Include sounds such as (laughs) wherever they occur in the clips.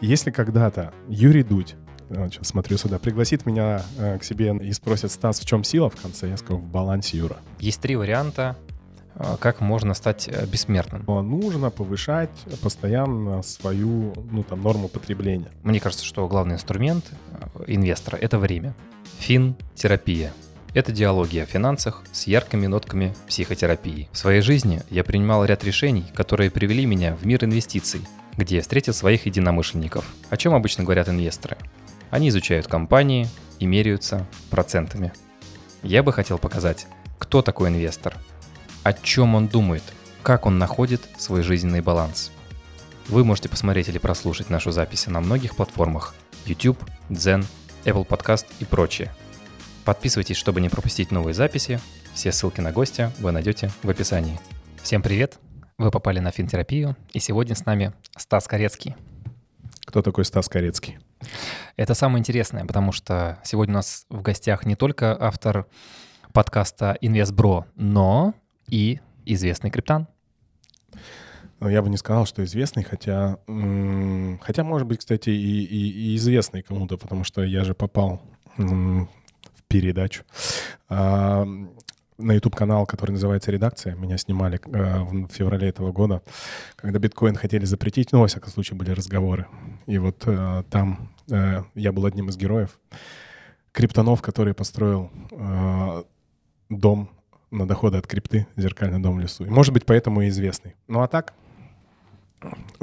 Если когда-то Юрий Дудь вот сейчас смотрю сюда, пригласит меня э, к себе и спросит, Стас, в чем сила в конце? Я скажу, в балансе, Юра. Есть три варианта, э, как можно стать э, бессмертным. Нужно повышать постоянно свою ну, там, норму потребления. Мне кажется, что главный инструмент э, инвестора — это время. Фин-терапия. Это диалоги о финансах с яркими нотками психотерапии. В своей жизни я принимал ряд решений, которые привели меня в мир инвестиций, где я встретил своих единомышленников. О чем обычно говорят инвесторы? Они изучают компании и меряются процентами. Я бы хотел показать, кто такой инвестор, о чем он думает, как он находит свой жизненный баланс. Вы можете посмотреть или прослушать нашу запись на многих платформах YouTube, Zen, Apple Podcast и прочее. Подписывайтесь, чтобы не пропустить новые записи. Все ссылки на гостя вы найдете в описании. Всем привет! Вы попали на финтерапию, и сегодня с нами Стас Корецкий. Кто такой Стас Корецкий? Это самое интересное, потому что сегодня у нас в гостях не только автор подкаста «Инвестбро», но и известный криптан. Ну, я бы не сказал, что известный, хотя, хотя может быть, кстати, и, и, и известный кому-то, потому что я же попал в передачу а, на YouTube-канал, который называется «Редакция». Меня снимали э, в феврале этого года, когда биткоин хотели запретить. Ну, во всяком случае, были разговоры. И вот э, там э, я был одним из героев. Криптонов, который построил э, дом на доходы от крипты, зеркальный дом в лесу. И, может быть, поэтому и известный. Ну, а так,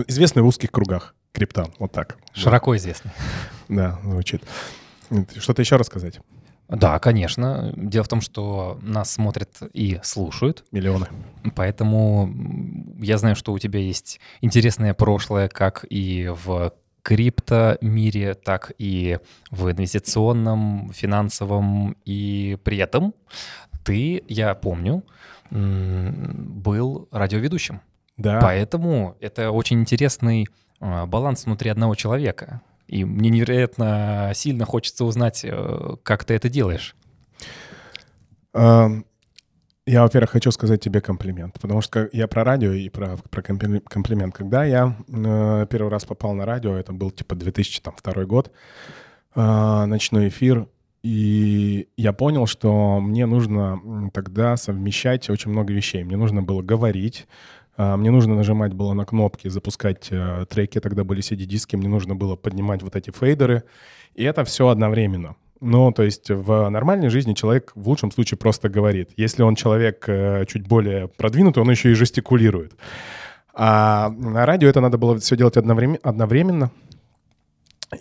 известный в узких кругах криптан. Вот так. Широко известный. Да, звучит. Что-то еще рассказать? Да, конечно. Дело в том, что нас смотрят и слушают. Миллионы. Поэтому я знаю, что у тебя есть интересное прошлое, как и в крипто мире, так и в инвестиционном, финансовом. И при этом ты, я помню, был радиоведущим. Да. Поэтому это очень интересный а, баланс внутри одного человека. И мне невероятно сильно хочется узнать, э, как ты это делаешь. Я, во-первых, хочу сказать тебе комплимент, потому что я про радио и про, про комплимент. Когда я э, первый раз попал на радио, это был типа 2002 год, э, ночной эфир, и я понял, что мне нужно тогда совмещать очень много вещей. Мне нужно было говорить, мне нужно нажимать было на кнопки, запускать э, треки, тогда были CD-диски, мне нужно было поднимать вот эти фейдеры, и это все одновременно. Ну, то есть в нормальной жизни человек в лучшем случае просто говорит. Если он человек э, чуть более продвинутый, он еще и жестикулирует. А на радио это надо было все делать одновременно.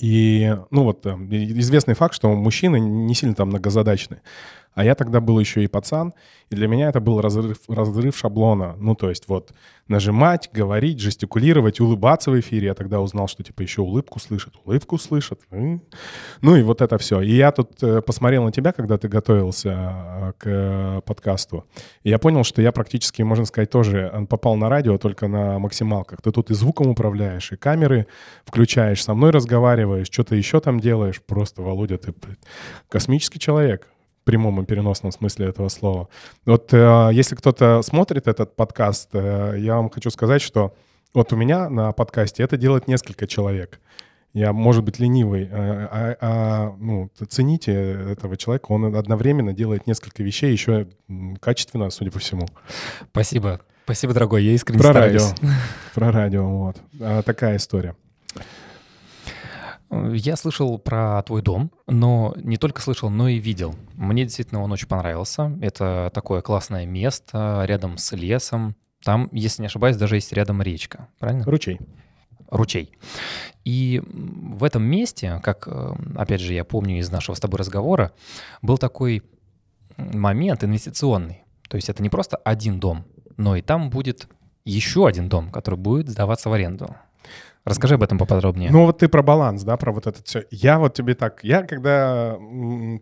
И, ну вот, известный факт, что мужчины не сильно там многозадачны. А я тогда был еще и пацан, и для меня это был разрыв, разрыв шаблона. Ну, то есть вот нажимать, говорить, жестикулировать, улыбаться в эфире. Я тогда узнал, что типа еще улыбку слышат. Улыбку слышат. Ну и вот это все. И я тут э, посмотрел на тебя, когда ты готовился э, к э, подкасту. И я понял, что я практически, можно сказать, тоже попал на радио, только на максималках. Ты тут и звуком управляешь, и камеры включаешь, со мной разговариваешь, что-то еще там делаешь. Просто, Володя, ты космический человек прямом и переносном смысле этого слова. Вот э, если кто-то смотрит этот подкаст, э, я вам хочу сказать, что вот у меня на подкасте это делает несколько человек. Я, может быть, ленивый, э, а, а, ну, цените этого человека, он одновременно делает несколько вещей, еще качественно, судя по всему. Спасибо. Спасибо, дорогой, я искренне Про стараюсь. радио. (laughs) Про радио, вот. А, такая история. Я слышал про твой дом, но не только слышал, но и видел. Мне действительно он очень понравился. Это такое классное место рядом с лесом. Там, если не ошибаюсь, даже есть рядом речка, правильно? Ручей. Ручей. И в этом месте, как, э, опять же, я помню из нашего с тобой разговора, был такой момент инвестиционный. То есть это не просто один дом, но и там будет еще один дом, который будет сдаваться в аренду. Расскажи об этом поподробнее. Ну вот ты про баланс, да, про вот это все. Я вот тебе так, я когда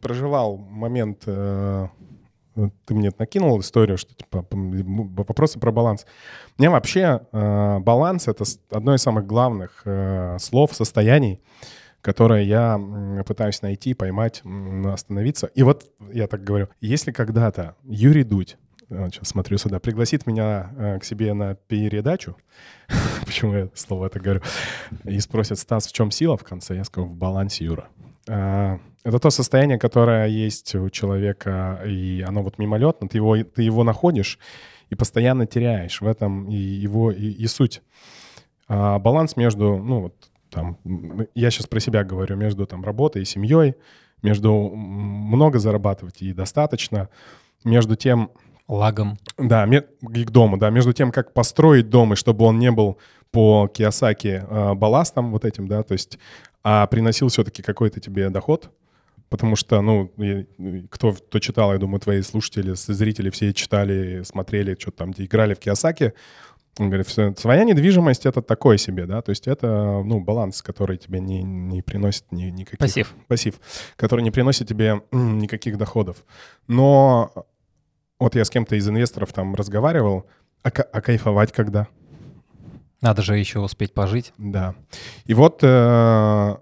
проживал момент, э, ты мне накинул историю, что типа вопросы про баланс. Мне вообще э, баланс это одно из самых главных э, слов, состояний, которое я пытаюсь найти, поймать, остановиться. И вот я так говорю, если когда-то Юрий Дудь сейчас смотрю сюда, пригласит меня э, к себе на передачу, (laughs) почему я слово это говорю, и спросит, Стас, в чем сила в конце? Я скажу, в балансе, Юра. А, это то состояние, которое есть у человека, и оно вот мимолетно, ты его, ты его находишь и постоянно теряешь. В этом и его и, и суть. А баланс между, ну вот там, я сейчас про себя говорю, между там работой и семьей, между много зарабатывать и достаточно, между тем... Лагом. Да, к дому, да, между тем, как построить дом, и чтобы он не был по Киосаки э, балластом вот этим, да, то есть, а приносил все-таки какой-то тебе доход, потому что, ну, кто, кто читал, я думаю, твои слушатели, зрители все читали, смотрели, что там, где играли в Киосаки, он говорит, своя недвижимость — это такое себе, да, то есть это, ну, баланс, который тебе не, не приносит ни, никаких... Пассив. Пассив, который не приносит тебе никаких доходов. Но вот я с кем-то из инвесторов там разговаривал, а, а кайфовать когда? Надо же еще успеть пожить. Да. И вот э,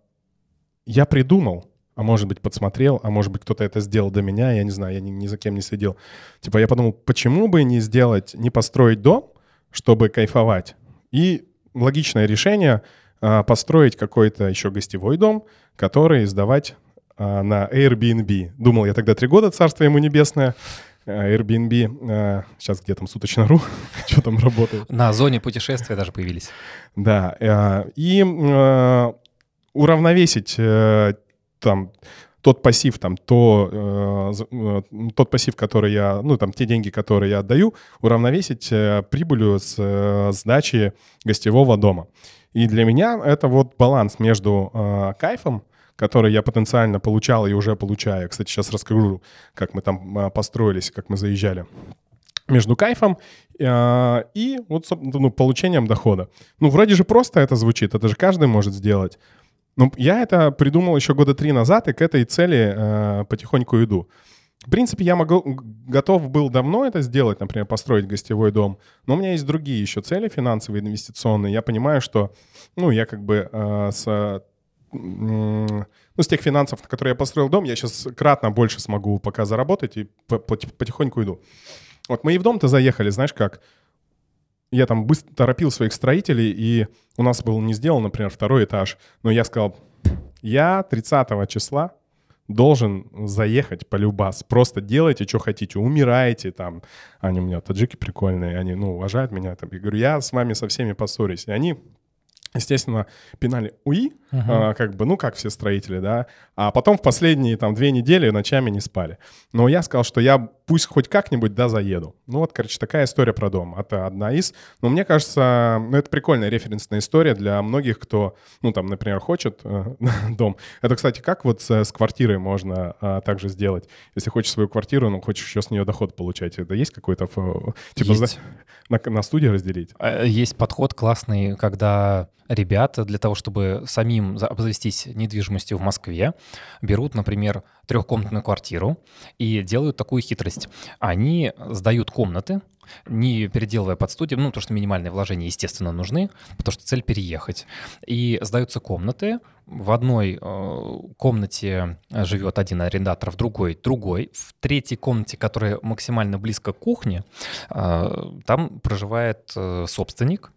я придумал, а может быть подсмотрел, а может быть кто-то это сделал до меня, я не знаю, я ни, ни за кем не следил. Типа я подумал, почему бы не сделать, не построить дом, чтобы кайфовать. И логичное решение а, построить какой-то еще гостевой дом, который сдавать а, на Airbnb. Думал я тогда три года, царство ему небесное. А, Airbnb, сейчас где там суточно.ру, (laughs) что там работает. На зоне путешествия даже появились. Да, и уравновесить э, там тот пассив, там, то, э, э, тот пассив, который я, ну, там, те деньги, которые я отдаю, уравновесить э, прибылью с э, сдачи гостевого дома. И для меня это вот баланс между э, кайфом, который я потенциально получал и уже получаю. Кстати, сейчас расскажу, как мы там э, построились, как мы заезжали между кайфом э, и вот ну, получением дохода. Ну, вроде же просто это звучит, это же каждый может сделать. Ну, я это придумал еще года три назад, и к этой цели э, потихоньку иду. В принципе, я могу, готов был давно это сделать, например, построить гостевой дом, но у меня есть другие еще цели финансовые, инвестиционные. Я понимаю, что, ну, я как бы э, с, ну, с тех финансов, на которые я построил дом, я сейчас кратно больше смогу пока заработать и потихоньку иду. Вот мы и в дом-то заехали, знаешь как, я там быстро торопил своих строителей, и у нас был не сделан, например, второй этаж. Но я сказал, я 30 числа должен заехать по любас. Просто делайте, что хотите, умираете там. Они у меня таджики прикольные, они, ну, уважают меня. Там. Я говорю, я с вами со всеми поссорюсь. И они естественно, пинали УИ, uh-huh. а, как бы, ну, как все строители, да, а потом в последние, там, две недели ночами не спали. Но я сказал, что я пусть хоть как-нибудь, да, заеду. Ну, вот, короче, такая история про дом. Это одна из. Но мне кажется, ну, это прикольная референсная история для многих, кто, ну, там, например, хочет э, (laughs) дом. Это, кстати, как вот с, с квартирой можно э, также сделать? Если хочешь свою квартиру, но хочешь еще с нее доход получать, это есть какой-то, типа, есть. На, на студии разделить? А, есть подход классный, когда ребята для того, чтобы самим обзавестись недвижимостью в Москве, берут, например, трехкомнатную квартиру и делают такую хитрость. Они сдают комнаты, не переделывая под студию, ну, то, что минимальные вложения, естественно, нужны, потому что цель переехать. И сдаются комнаты. В одной э, комнате живет один арендатор, в другой — другой. В третьей комнате, которая максимально близко к кухне, э, там проживает э, собственник,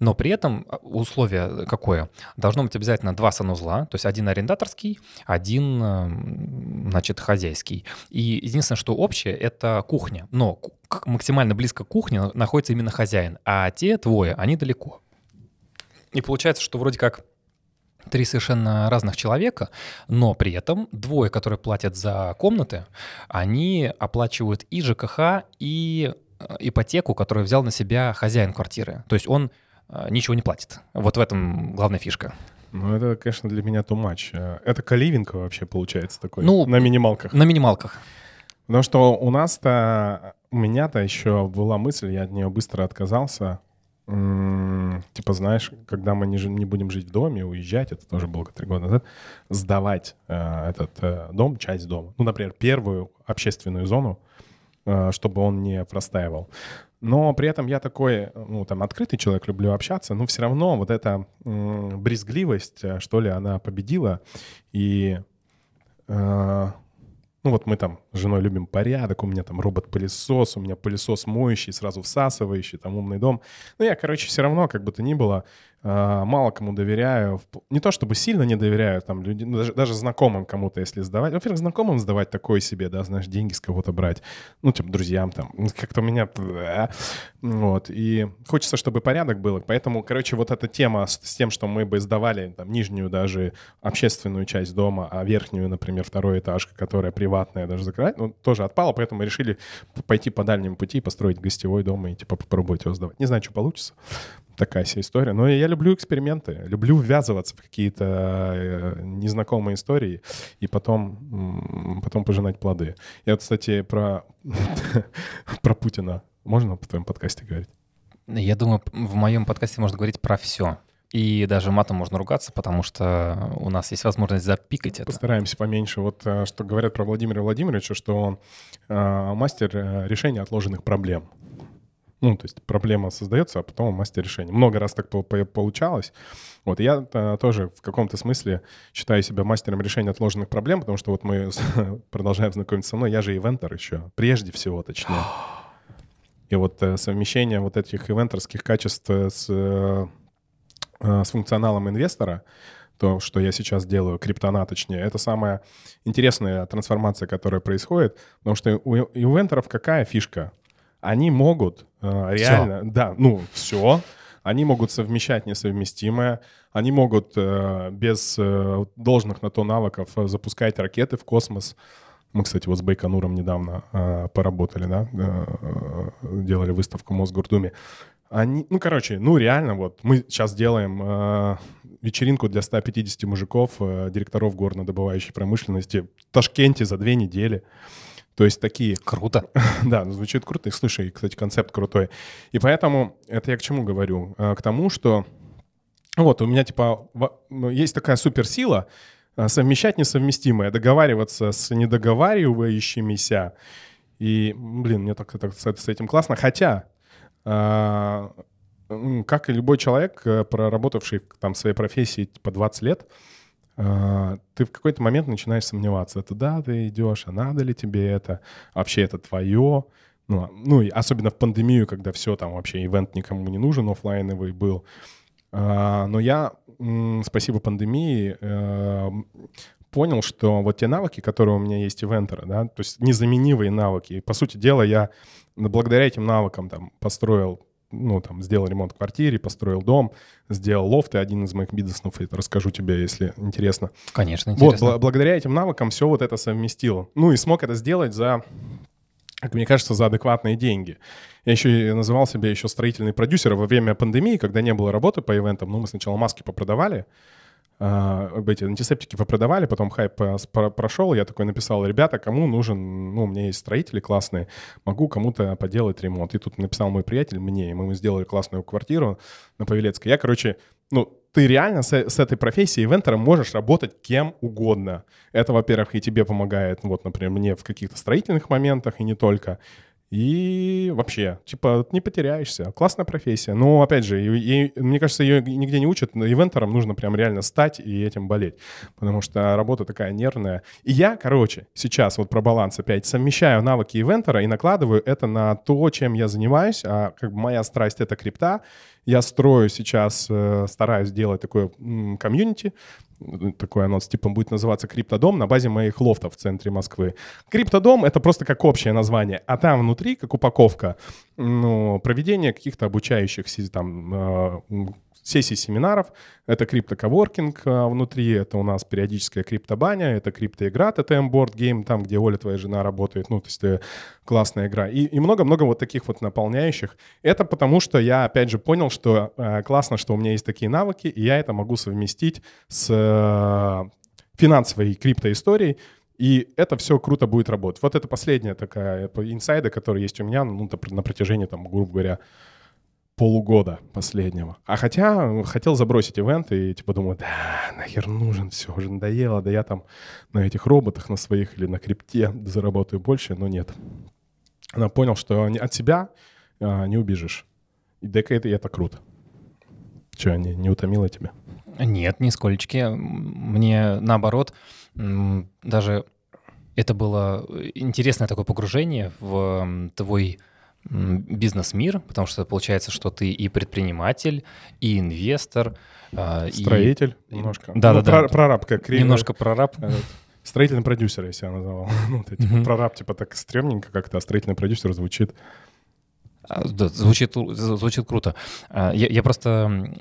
но при этом а, условие какое? Должно быть обязательно два санузла, то есть один арендаторский, один, эм, значит, хозяйский. И единственное, что общее, это кухня. Но максимально близко к кухне находится именно хозяин, а те двое, они далеко. И получается, что вроде как три совершенно разных человека, но при этом двое, которые платят за комнаты, они оплачивают и ЖКХ, и э, ипотеку, которую взял на себя хозяин квартиры. То есть он а, ничего не платит. Вот в этом главная фишка. Ну, это, конечно, для меня too much. Э, это каливинка вообще получается такой? Ну, на минималках. На минималках. Потому что у нас-то, у меня-то еще была мысль, я от нее быстро отказался. М-м, типа, знаешь, когда мы не, не будем жить в доме, уезжать, это тоже было три года назад, сдавать э, этот э, дом, часть дома. Ну, например, первую общественную зону, э, чтобы он не простаивал. Но при этом я такой, ну, там, открытый человек, люблю общаться, но все равно вот эта брезгливость, э, что ли, она победила. И, э, ну, вот мы там с женой любим порядок, у меня там робот-пылесос, у меня пылесос моющий, сразу всасывающий, там умный дом. Ну я, короче, все равно, как бы то ни было, мало кому доверяю. Не то чтобы сильно не доверяю, там, люди, ну, даже, даже знакомым кому-то, если сдавать. Во-первых, знакомым сдавать такое себе, да, знаешь, деньги с кого-то брать. Ну, типа, друзьям там. (laughs) Как-то у меня... Вот. И хочется, чтобы порядок был. Поэтому, короче, вот эта тема с, с тем, что мы бы сдавали там нижнюю даже общественную часть дома, а верхнюю, например, второй этаж, которая приватная, даже закрывать, ну, тоже отпала. Поэтому мы решили пойти по дальнему пути, построить гостевой дом и, типа, попробовать его сдавать. Не знаю, что получится такая вся история. Но я люблю эксперименты, люблю ввязываться в какие-то э, незнакомые истории и потом, потом пожинать плоды. Я, кстати, про, (laughs) про Путина можно в твоем подкасте говорить? Я думаю, в моем подкасте можно говорить про все. И даже матом можно ругаться, потому что у нас есть возможность запикать это. Постараемся поменьше. Вот э, что говорят про Владимира Владимировича, что он э, мастер решения отложенных проблем. Ну, то есть проблема создается, а потом мастер решения. Много раз так получалось. Вот я -то тоже в каком-то смысле считаю себя мастером решения отложенных проблем, потому что вот мы (laughs) продолжаем знакомиться со мной. Я же ивентер еще, прежде всего, точнее. И вот э, совмещение вот этих ивентерских качеств с, э, с функционалом инвестора, то, что я сейчас делаю, криптона точнее, это самая интересная трансформация, которая происходит, потому что у ивентеров какая фишка? Они могут э, реально, все. да, ну, все. Они могут совмещать несовместимое, они могут э, без э, должных на то навыков э, запускать ракеты в космос. Мы, кстати, вот с Байконуром недавно э, поработали, да, э, делали выставку в Мосгордуме. Они, ну, короче, ну, реально, вот, мы сейчас делаем э, вечеринку для 150 мужиков, э, директоров горнодобывающей промышленности в Ташкенте за две недели. То есть такие... Круто. (laughs) да, звучит круто. И слушай, кстати, концепт крутой. И поэтому это я к чему говорю? А, к тому, что вот у меня типа ну, есть такая суперсила а, совмещать несовместимое, договариваться с недоговаривающимися. И, блин, мне так, так с этим классно. Хотя, а, как и любой человек, э, проработавший там в своей профессии по 20 лет, ты в какой-то момент начинаешь сомневаться, туда ты идешь, а надо ли тебе это, вообще это твое. Ну, а, ну и особенно в пандемию, когда все там вообще ивент никому не нужен, офлайновый был. А, но я, спасибо пандемии, э, понял, что вот те навыки, которые у меня есть ивентера, да, то есть незаменимые навыки. По сути дела, я благодаря этим навыкам там построил ну, там, сделал ремонт в квартире, построил дом, сделал лофт, и один из моих бизнесов, это расскажу тебе, если интересно. Конечно, интересно. Вот, бл- благодаря этим навыкам все вот это совместил. Ну, и смог это сделать за, как мне кажется, за адекватные деньги. Я еще называл себя еще строительный продюсер во время пандемии, когда не было работы по ивентам. Ну, мы сначала маски попродавали, Uh, эти антисептики попродавали, потом хайп прошел, я такой написал, ребята, кому нужен, ну, у меня есть строители классные, могу кому-то поделать ремонт. И тут написал мой приятель мне, и мы сделали классную квартиру на Павелецкой. Я, короче, ну, ты реально с, с этой профессией ивентером можешь работать кем угодно. Это, во-первых, и тебе помогает, вот, например, мне в каких-то строительных моментах, и не только. И вообще, типа, не потеряешься. Классная профессия. Но, опять же, и, мне кажется, ее нигде не учат. Но ивентерам нужно прям реально стать и этим болеть. Потому что работа такая нервная. И я, короче, сейчас вот про баланс опять совмещаю навыки ивентера и накладываю это на то, чем я занимаюсь. А как бы моя страсть — это крипта. Я строю сейчас, э, стараюсь делать такое комьюнити, такой анонс, типа будет называться «Криптодом» на базе моих лофтов в центре Москвы. «Криптодом» — это просто как общее название, а там внутри, как упаковка, ну, проведение каких-то обучающих там э, сессий семинаров. Это криптоковоркинг а, внутри, это у нас периодическая криптобаня, это криптоигра, TTM Board Game, там, где Оля, твоя жена, работает. Ну, то есть э, классная игра. И много-много вот таких вот наполняющих. Это потому, что я, опять же, понял, что э, классно, что у меня есть такие навыки, и я это могу совместить с э, финансовой криптоисторией, и это все круто будет работать. Вот это последняя такая инсайда, которая есть у меня ну, на протяжении, там, грубо говоря, полугода последнего. А хотя хотел забросить ивент и типа думаю, да, нахер нужен, все, уже надоело, да я там на этих роботах, на своих или на крипте заработаю больше, но нет. Она понял, что от себя а, не убежишь. И дека это, это круто. Че, не, не утомило тебя? Нет, нисколечки. Мне наоборот, даже Это было интересное такое погружение в твой бизнес-мир, потому что получается, что ты и предприниматель, и инвестор, а, строитель и... немножко. Да, ну, да, про, да. Прораб как Немножко прораб. Строительный продюсер я себя называл. (laughs) ну, это, типа, прораб, типа так стрёмненько как-то, а строительный продюсер звучит а, да, звучит, звучит круто. А, я, я просто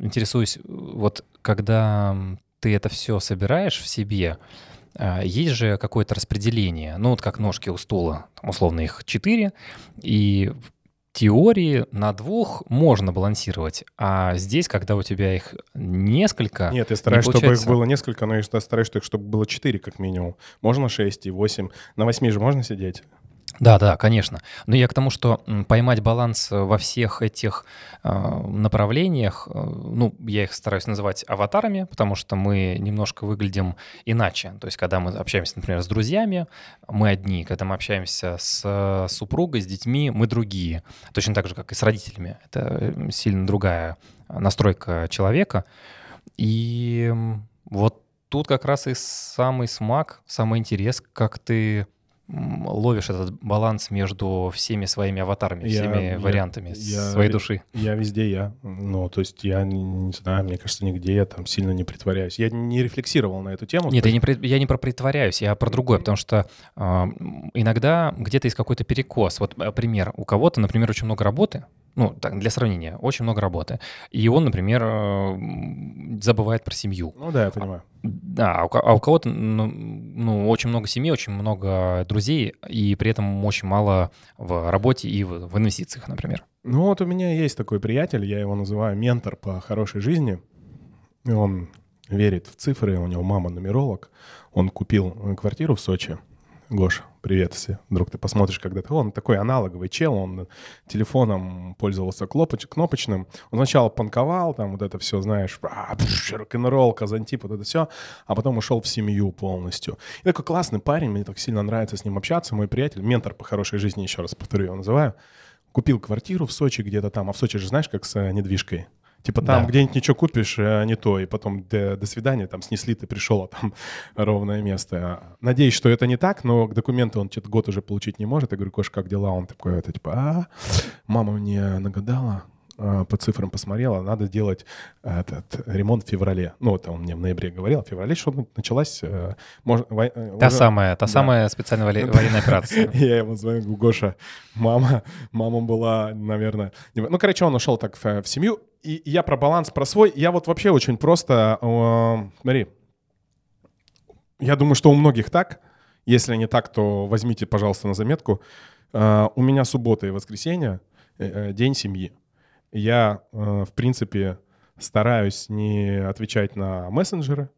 интересуюсь, вот когда ты это все собираешь в себе, есть же какое-то распределение, ну вот как ножки у стула, условно их четыре, и в теории на двух можно балансировать, а здесь, когда у тебя их несколько... Нет, я стараюсь, не получается... чтобы их было несколько, но я стараюсь, чтобы было четыре как минимум. Можно шесть и восемь. На восьми же можно сидеть? Да, да, конечно. Но я к тому, что поймать баланс во всех этих э, направлениях, э, ну, я их стараюсь называть аватарами, потому что мы немножко выглядим иначе. То есть, когда мы общаемся, например, с друзьями, мы одни. Когда мы общаемся с супругой, с детьми, мы другие. Точно так же, как и с родителями. Это сильно другая настройка человека. И вот тут как раз и самый смак, самый интерес, как ты ловишь этот баланс между всеми своими аватарами, я, всеми я, вариантами я, своей души? Я везде я. Ну, то есть я не, не знаю, мне кажется, нигде я там сильно не притворяюсь. Я не рефлексировал на эту тему. Нет, я не, я не про притворяюсь, я про другое, потому что э, иногда где-то есть какой-то перекос. Вот э, пример. У кого-то, например, очень много работы, ну, так, для сравнения, очень много работы. И он, например, э, забывает про семью. Ну да, я понимаю. Да, а у, а у кого-то ну, ну, очень много семьи, очень много друзей, и при этом очень мало в работе и в, в инвестициях, например. Ну вот у меня есть такой приятель, я его называю ментор по хорошей жизни. И он верит в цифры, у него мама нумеролог. Он купил квартиру в Сочи, Гоша, привет, если вдруг ты посмотришь когда-то. Он такой аналоговый чел, он телефоном пользовался кнопоч, кнопочным. Он сначала панковал, там вот это все, знаешь, а, рок-н-ролл, казантип, вот это все, а потом ушел в семью полностью. И такой классный парень, мне так сильно нравится с ним общаться, мой приятель, ментор по хорошей жизни, еще раз повторю, его называю. Купил квартиру в Сочи где-то там, а в Сочи же знаешь, как с э, недвижкой. Типа там да. где-нибудь ничего купишь, а не то, и потом до, до свидания, там снесли, ты пришел, а там (laughs) ровное место. Надеюсь, что это не так, но документы он что-то год уже получить не может. Я говорю, Кош, как дела? Он такой, это типа, а, мама мне нагадала, по цифрам посмотрела, надо делать этот ремонт в феврале. Ну, это он мне в ноябре говорил, в феврале что началась... Э, Мож, во, та уже, самая, та да. самая специальная военная операция. (laughs) Я ему звоню, Гоша, мама, мама была, наверное... Ну, короче, он ушел так в, в семью, и я про баланс, про свой, я вот вообще очень просто... Смотри, я думаю, что у многих так. Если не так, то возьмите, пожалуйста, на заметку. А, у меня суббота и воскресенье э, — день семьи я, э, в принципе, стараюсь не отвечать на мессенджеры,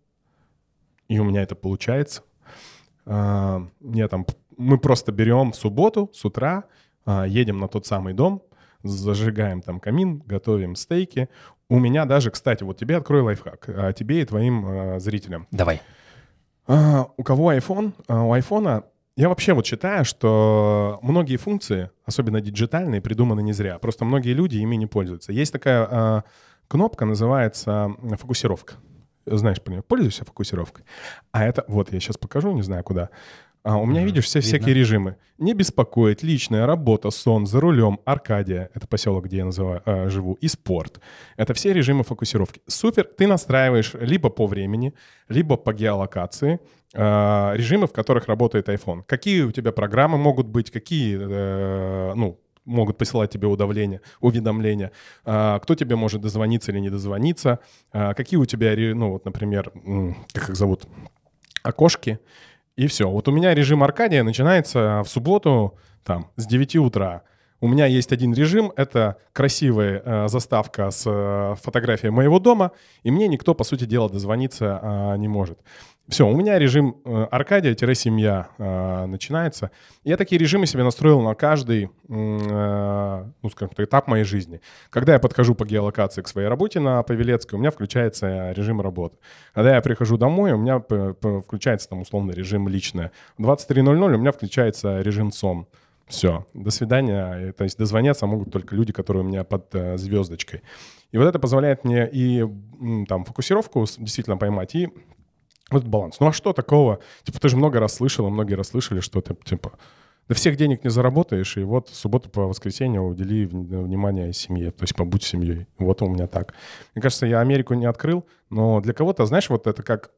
и у меня это получается. А, я там, мы просто берем субботу с утра, а, едем на тот самый дом, зажигаем там камин, готовим стейки. У меня даже, кстати, вот тебе открою лайфхак, а тебе и твоим э, зрителям. Давай. У кого iPhone, у айфона я вообще вот считаю, что многие функции, особенно диджитальные, придуманы не зря. Просто многие люди ими не пользуются. Есть такая э, кнопка, называется фокусировка. Знаешь, пользуешься фокусировкой. А это, вот я сейчас покажу, не знаю куда. А, у меня, видишь, все Видно. всякие режимы. Не беспокоить, личная работа, сон, за рулем, Аркадия, это поселок, где я называю, э, живу, и спорт. Это все режимы фокусировки. Супер, ты настраиваешь либо по времени, либо по геолокации э, режимы, в которых работает iPhone. Какие у тебя программы могут быть, какие, э, ну, могут посылать тебе удавления, уведомления, а, кто тебе может дозвониться или не дозвониться, какие у тебя, ну вот, например, как их зовут, окошки, и все. Вот у меня режим Аркадия начинается в субботу там с 9 утра. У меня есть один режим, это красивая э, заставка с э, фотографией моего дома, и мне никто, по сути дела, дозвониться э, не может. Все, у меня режим э, Аркадия-семья э, начинается. Я такие режимы себе настроил на каждый, э, ну, скажем так, этап моей жизни. Когда я подхожу по геолокации к своей работе на Павелецкой, у меня включается режим работы. Когда я прихожу домой, у меня включается там условно режим личное. В 23.00 у меня включается режим сон. Все, до свидания. То есть дозвоняться могут только люди, которые у меня под э, звездочкой. И вот это позволяет мне и там фокусировку действительно поймать, и Вот баланс. Ну а что такого? Типа ты же много раз слышал, и многие раз слышали, что ты, типа, да всех денег не заработаешь, и вот субботу по воскресенье удели внимание семье, то есть побудь семьей. Вот у меня так. Мне кажется, я Америку не открыл, но для кого-то, знаешь, вот это как...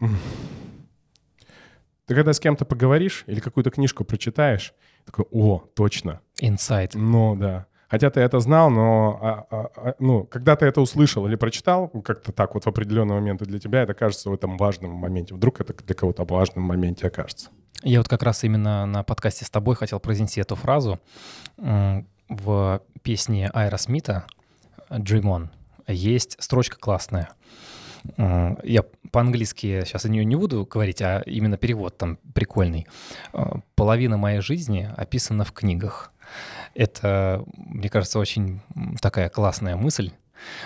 Ты когда с кем-то поговоришь или какую-то книжку прочитаешь, такой, о, точно. Инсайт. Ну, да. Хотя ты это знал, но а, а, а, ну, когда ты это услышал или прочитал, как-то так вот в определенный момент, и для тебя это кажется в этом важном моменте. Вдруг это для кого-то в важном моменте окажется. Я вот как раз именно на подкасте с тобой хотел произнести эту фразу. В песне Айра Смита «Dream On» есть строчка классная. Я по-английски сейчас о нее не буду говорить, а именно перевод там прикольный. Половина моей жизни описана в книгах. Это, мне кажется, очень такая классная мысль,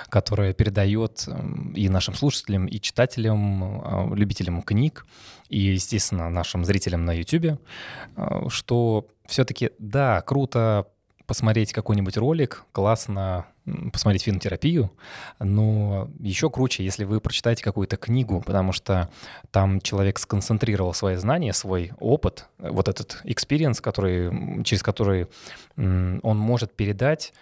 которая передает и нашим слушателям, и читателям, а, любителям книг, и, естественно, нашим зрителям на YouTube, а, что все-таки, да, круто посмотреть какой-нибудь ролик, классно посмотреть фильм-терапию, но еще круче, если вы прочитаете какую-то книгу, потому что там человек сконцентрировал свои знания, свой опыт, вот этот experience, который, через который он может передать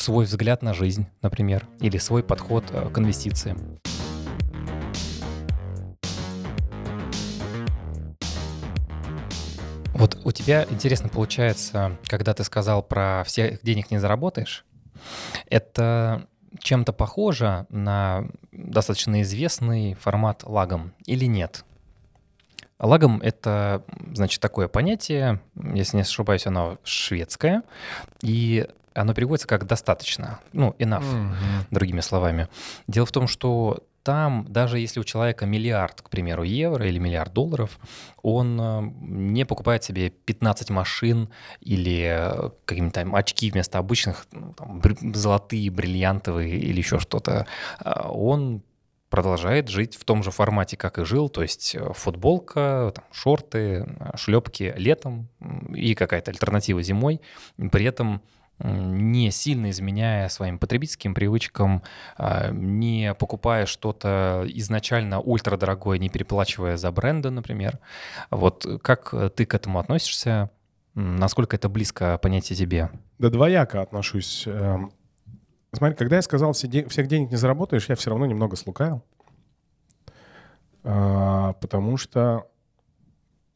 свой взгляд на жизнь, например, или свой подход э, к инвестициям. Вот у тебя интересно получается, когда ты сказал про всех денег не заработаешь, это чем-то похоже на достаточно известный формат лагом или нет? Лагом — это, значит, такое понятие, если не ошибаюсь, оно шведское, и оно переводится как «достаточно», ну, enough, mm-hmm. другими словами. Дело в том, что там, даже если у человека миллиард, к примеру, евро или миллиард долларов, он э, не покупает себе 15 машин или э, какие-то там очки вместо обычных, ну, там, золотые, бриллиантовые или еще что-то. А он продолжает жить в том же формате, как и жил, то есть э, футболка, там, шорты, шлепки летом и какая-то альтернатива зимой. При этом не сильно изменяя своим потребительским привычкам, а, не покупая что-то изначально ультрадорогое, не переплачивая за бренды, например. Вот как ты к этому относишься? Насколько это близко понятие тебе? Да двояко отношусь. Эм, смотри, когда я сказал, всех денег не заработаешь, я все равно немного слукавил. А, потому что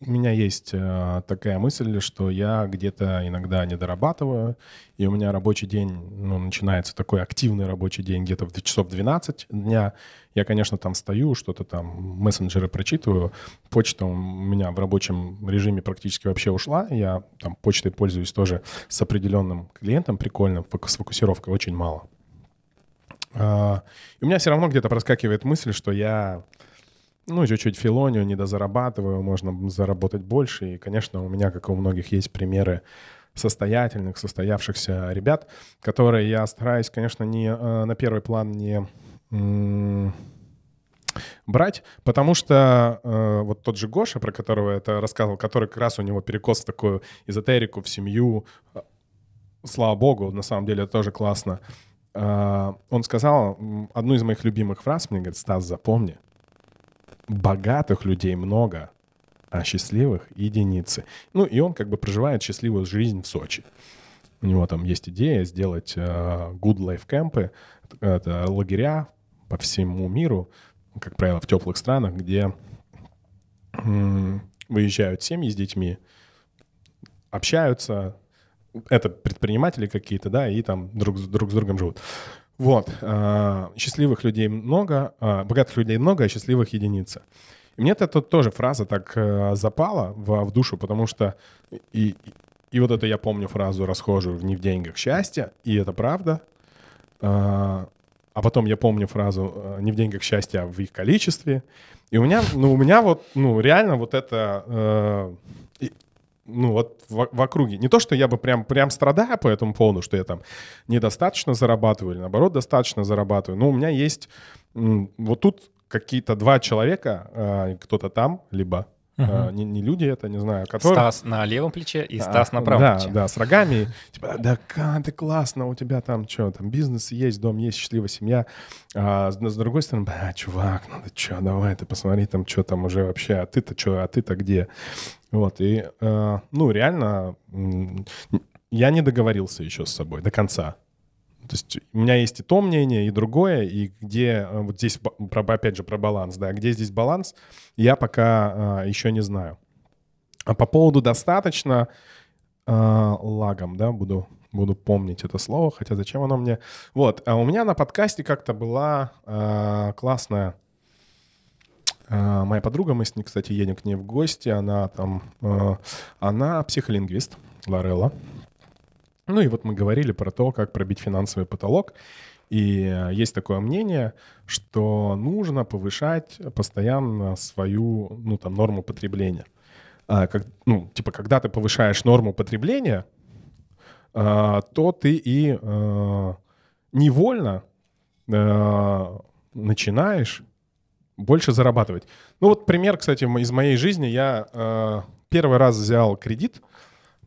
у меня есть э, такая мысль, что я где-то иногда не дорабатываю, и у меня рабочий день, ну, начинается такой активный рабочий день где-то в часов 12 дня. Я, конечно, там стою, что-то там, мессенджеры прочитываю. Почта у меня в рабочем режиме практически вообще ушла. Я там почтой пользуюсь тоже с определенным клиентом прикольным, с фокусировкой очень мало. А, и у меня все равно где-то проскакивает мысль, что я ну, чуть-чуть филонию, недозарабатываю, можно заработать больше. И, конечно, у меня, как и у многих, есть примеры состоятельных, состоявшихся ребят, которые я стараюсь, конечно, не э, на первый план не брать, потому что э, вот тот же Гоша, про которого я это рассказывал, который как раз у него перекос в такую эзотерику, в семью, э, слава богу, на самом деле это тоже классно. Э, он сказал одну из моих любимых фраз, мне говорит, Стас, запомни, богатых людей много, а счастливых единицы. Ну, и он как бы проживает счастливую жизнь в Сочи. У него там есть идея сделать uh, good life кемпы, это лагеря по всему миру, как правило, в теплых странах, где м- выезжают семьи с детьми, общаются, это предприниматели какие-то, да, и там друг, друг с другом живут. Вот. Э, счастливых людей много, э, богатых людей много, а счастливых единица. И мне это тоже фраза так э, запала в, в душу, потому что и, и вот это я помню фразу расхожую «не в деньгах счастье», и это правда. А потом я помню фразу «не в деньгах счастье, а в их количестве». И у меня, ну, у меня вот, ну, реально вот это ну вот в, в округе. Не то, что я бы прям, прям страдаю по этому поводу, что я там недостаточно зарабатываю или наоборот достаточно зарабатываю. Но у меня есть вот тут какие-то два человека, а, кто-то там, либо Угу. Не, не люди это, не знаю. Которые... Стас на левом плече и Стас а, на правом да, плече. Да, с рогами. Типа, да, как ты классно, у тебя там что, там бизнес есть, дом есть, счастливая семья. А с, с другой стороны, бля, чувак, ну ты что, давай ты посмотри там, что там уже вообще, а ты-то что, а ты-то где? Вот, и, э, ну, реально, я не договорился еще с собой до конца. То есть у меня есть и то мнение, и другое, и где э, вот здесь, про, опять же, про баланс, да, где здесь баланс, я пока а, еще не знаю. А по поводу достаточно а, лагом, да, буду, буду помнить это слово, хотя зачем оно мне... Вот, а у меня на подкасте как-то была а, классная моя подруга, мы с ней, кстати, едем к ней в гости, она там, а, она психолингвист, Лорелла, ну и вот мы говорили про то, как пробить финансовый потолок. И э, есть такое мнение, что нужно повышать постоянно свою, ну, там, норму потребления. А, как, ну, типа, когда ты повышаешь норму потребления, а, то ты и а, невольно а, начинаешь больше зарабатывать. Ну вот пример, кстати, из моей жизни. Я а, первый раз взял кредит —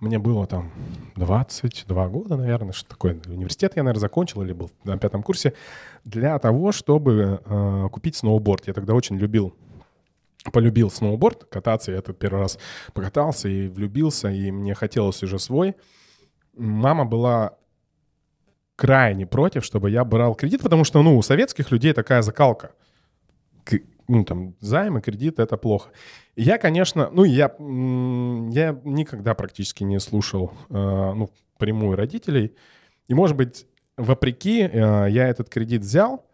мне было там 22 года, наверное, что такое. Университет я, наверное, закончил или был на пятом курсе. Для того, чтобы э, купить сноуборд. Я тогда очень любил полюбил сноуборд, кататься. Я тут первый раз покатался и влюбился, и мне хотелось уже свой. Мама была крайне против, чтобы я брал кредит, потому что, ну, у советских людей такая закалка. Ну, там, займы, кредит — это плохо. Я, конечно, ну, я, я никогда практически не слушал, э, ну, прямую родителей. И, может быть, вопреки, э, я этот кредит взял,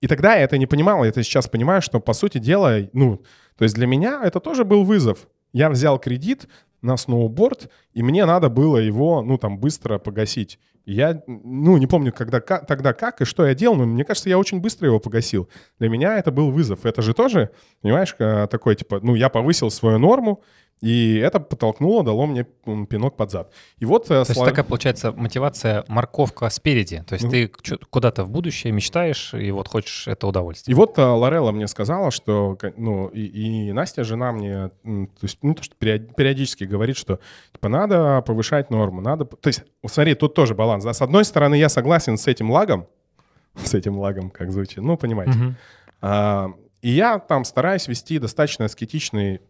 и тогда я это не понимал, я это сейчас понимаю, что, по сути дела, ну, то есть для меня это тоже был вызов. Я взял кредит на сноуборд, и мне надо было его, ну, там, быстро погасить. Я, ну, не помню, когда, как, тогда как и что я делал, но мне кажется, я очень быстро его погасил. Для меня это был вызов. Это же тоже, понимаешь, такой, типа, ну, я повысил свою норму, и это подтолкнуло, дало мне пинок под зад. И вот... Э, То слав... есть такая, получается, мотивация морковка спереди. То есть ну, ты куда-то в будущее мечтаешь, и вот хочешь это удовольствие. И вот uh, Лорелла мне сказала, что... Ну, и, и Настя, жена мне, то есть, ну, то, что периодически говорит, что, типа, надо повышать норму, надо... То есть, смотри, тут тоже баланс. Да? С одной стороны, я согласен с этим лагом, (laughs) с этим лагом, как звучит, ну, понимаете. Угу. А, и я там стараюсь вести достаточно аскетичный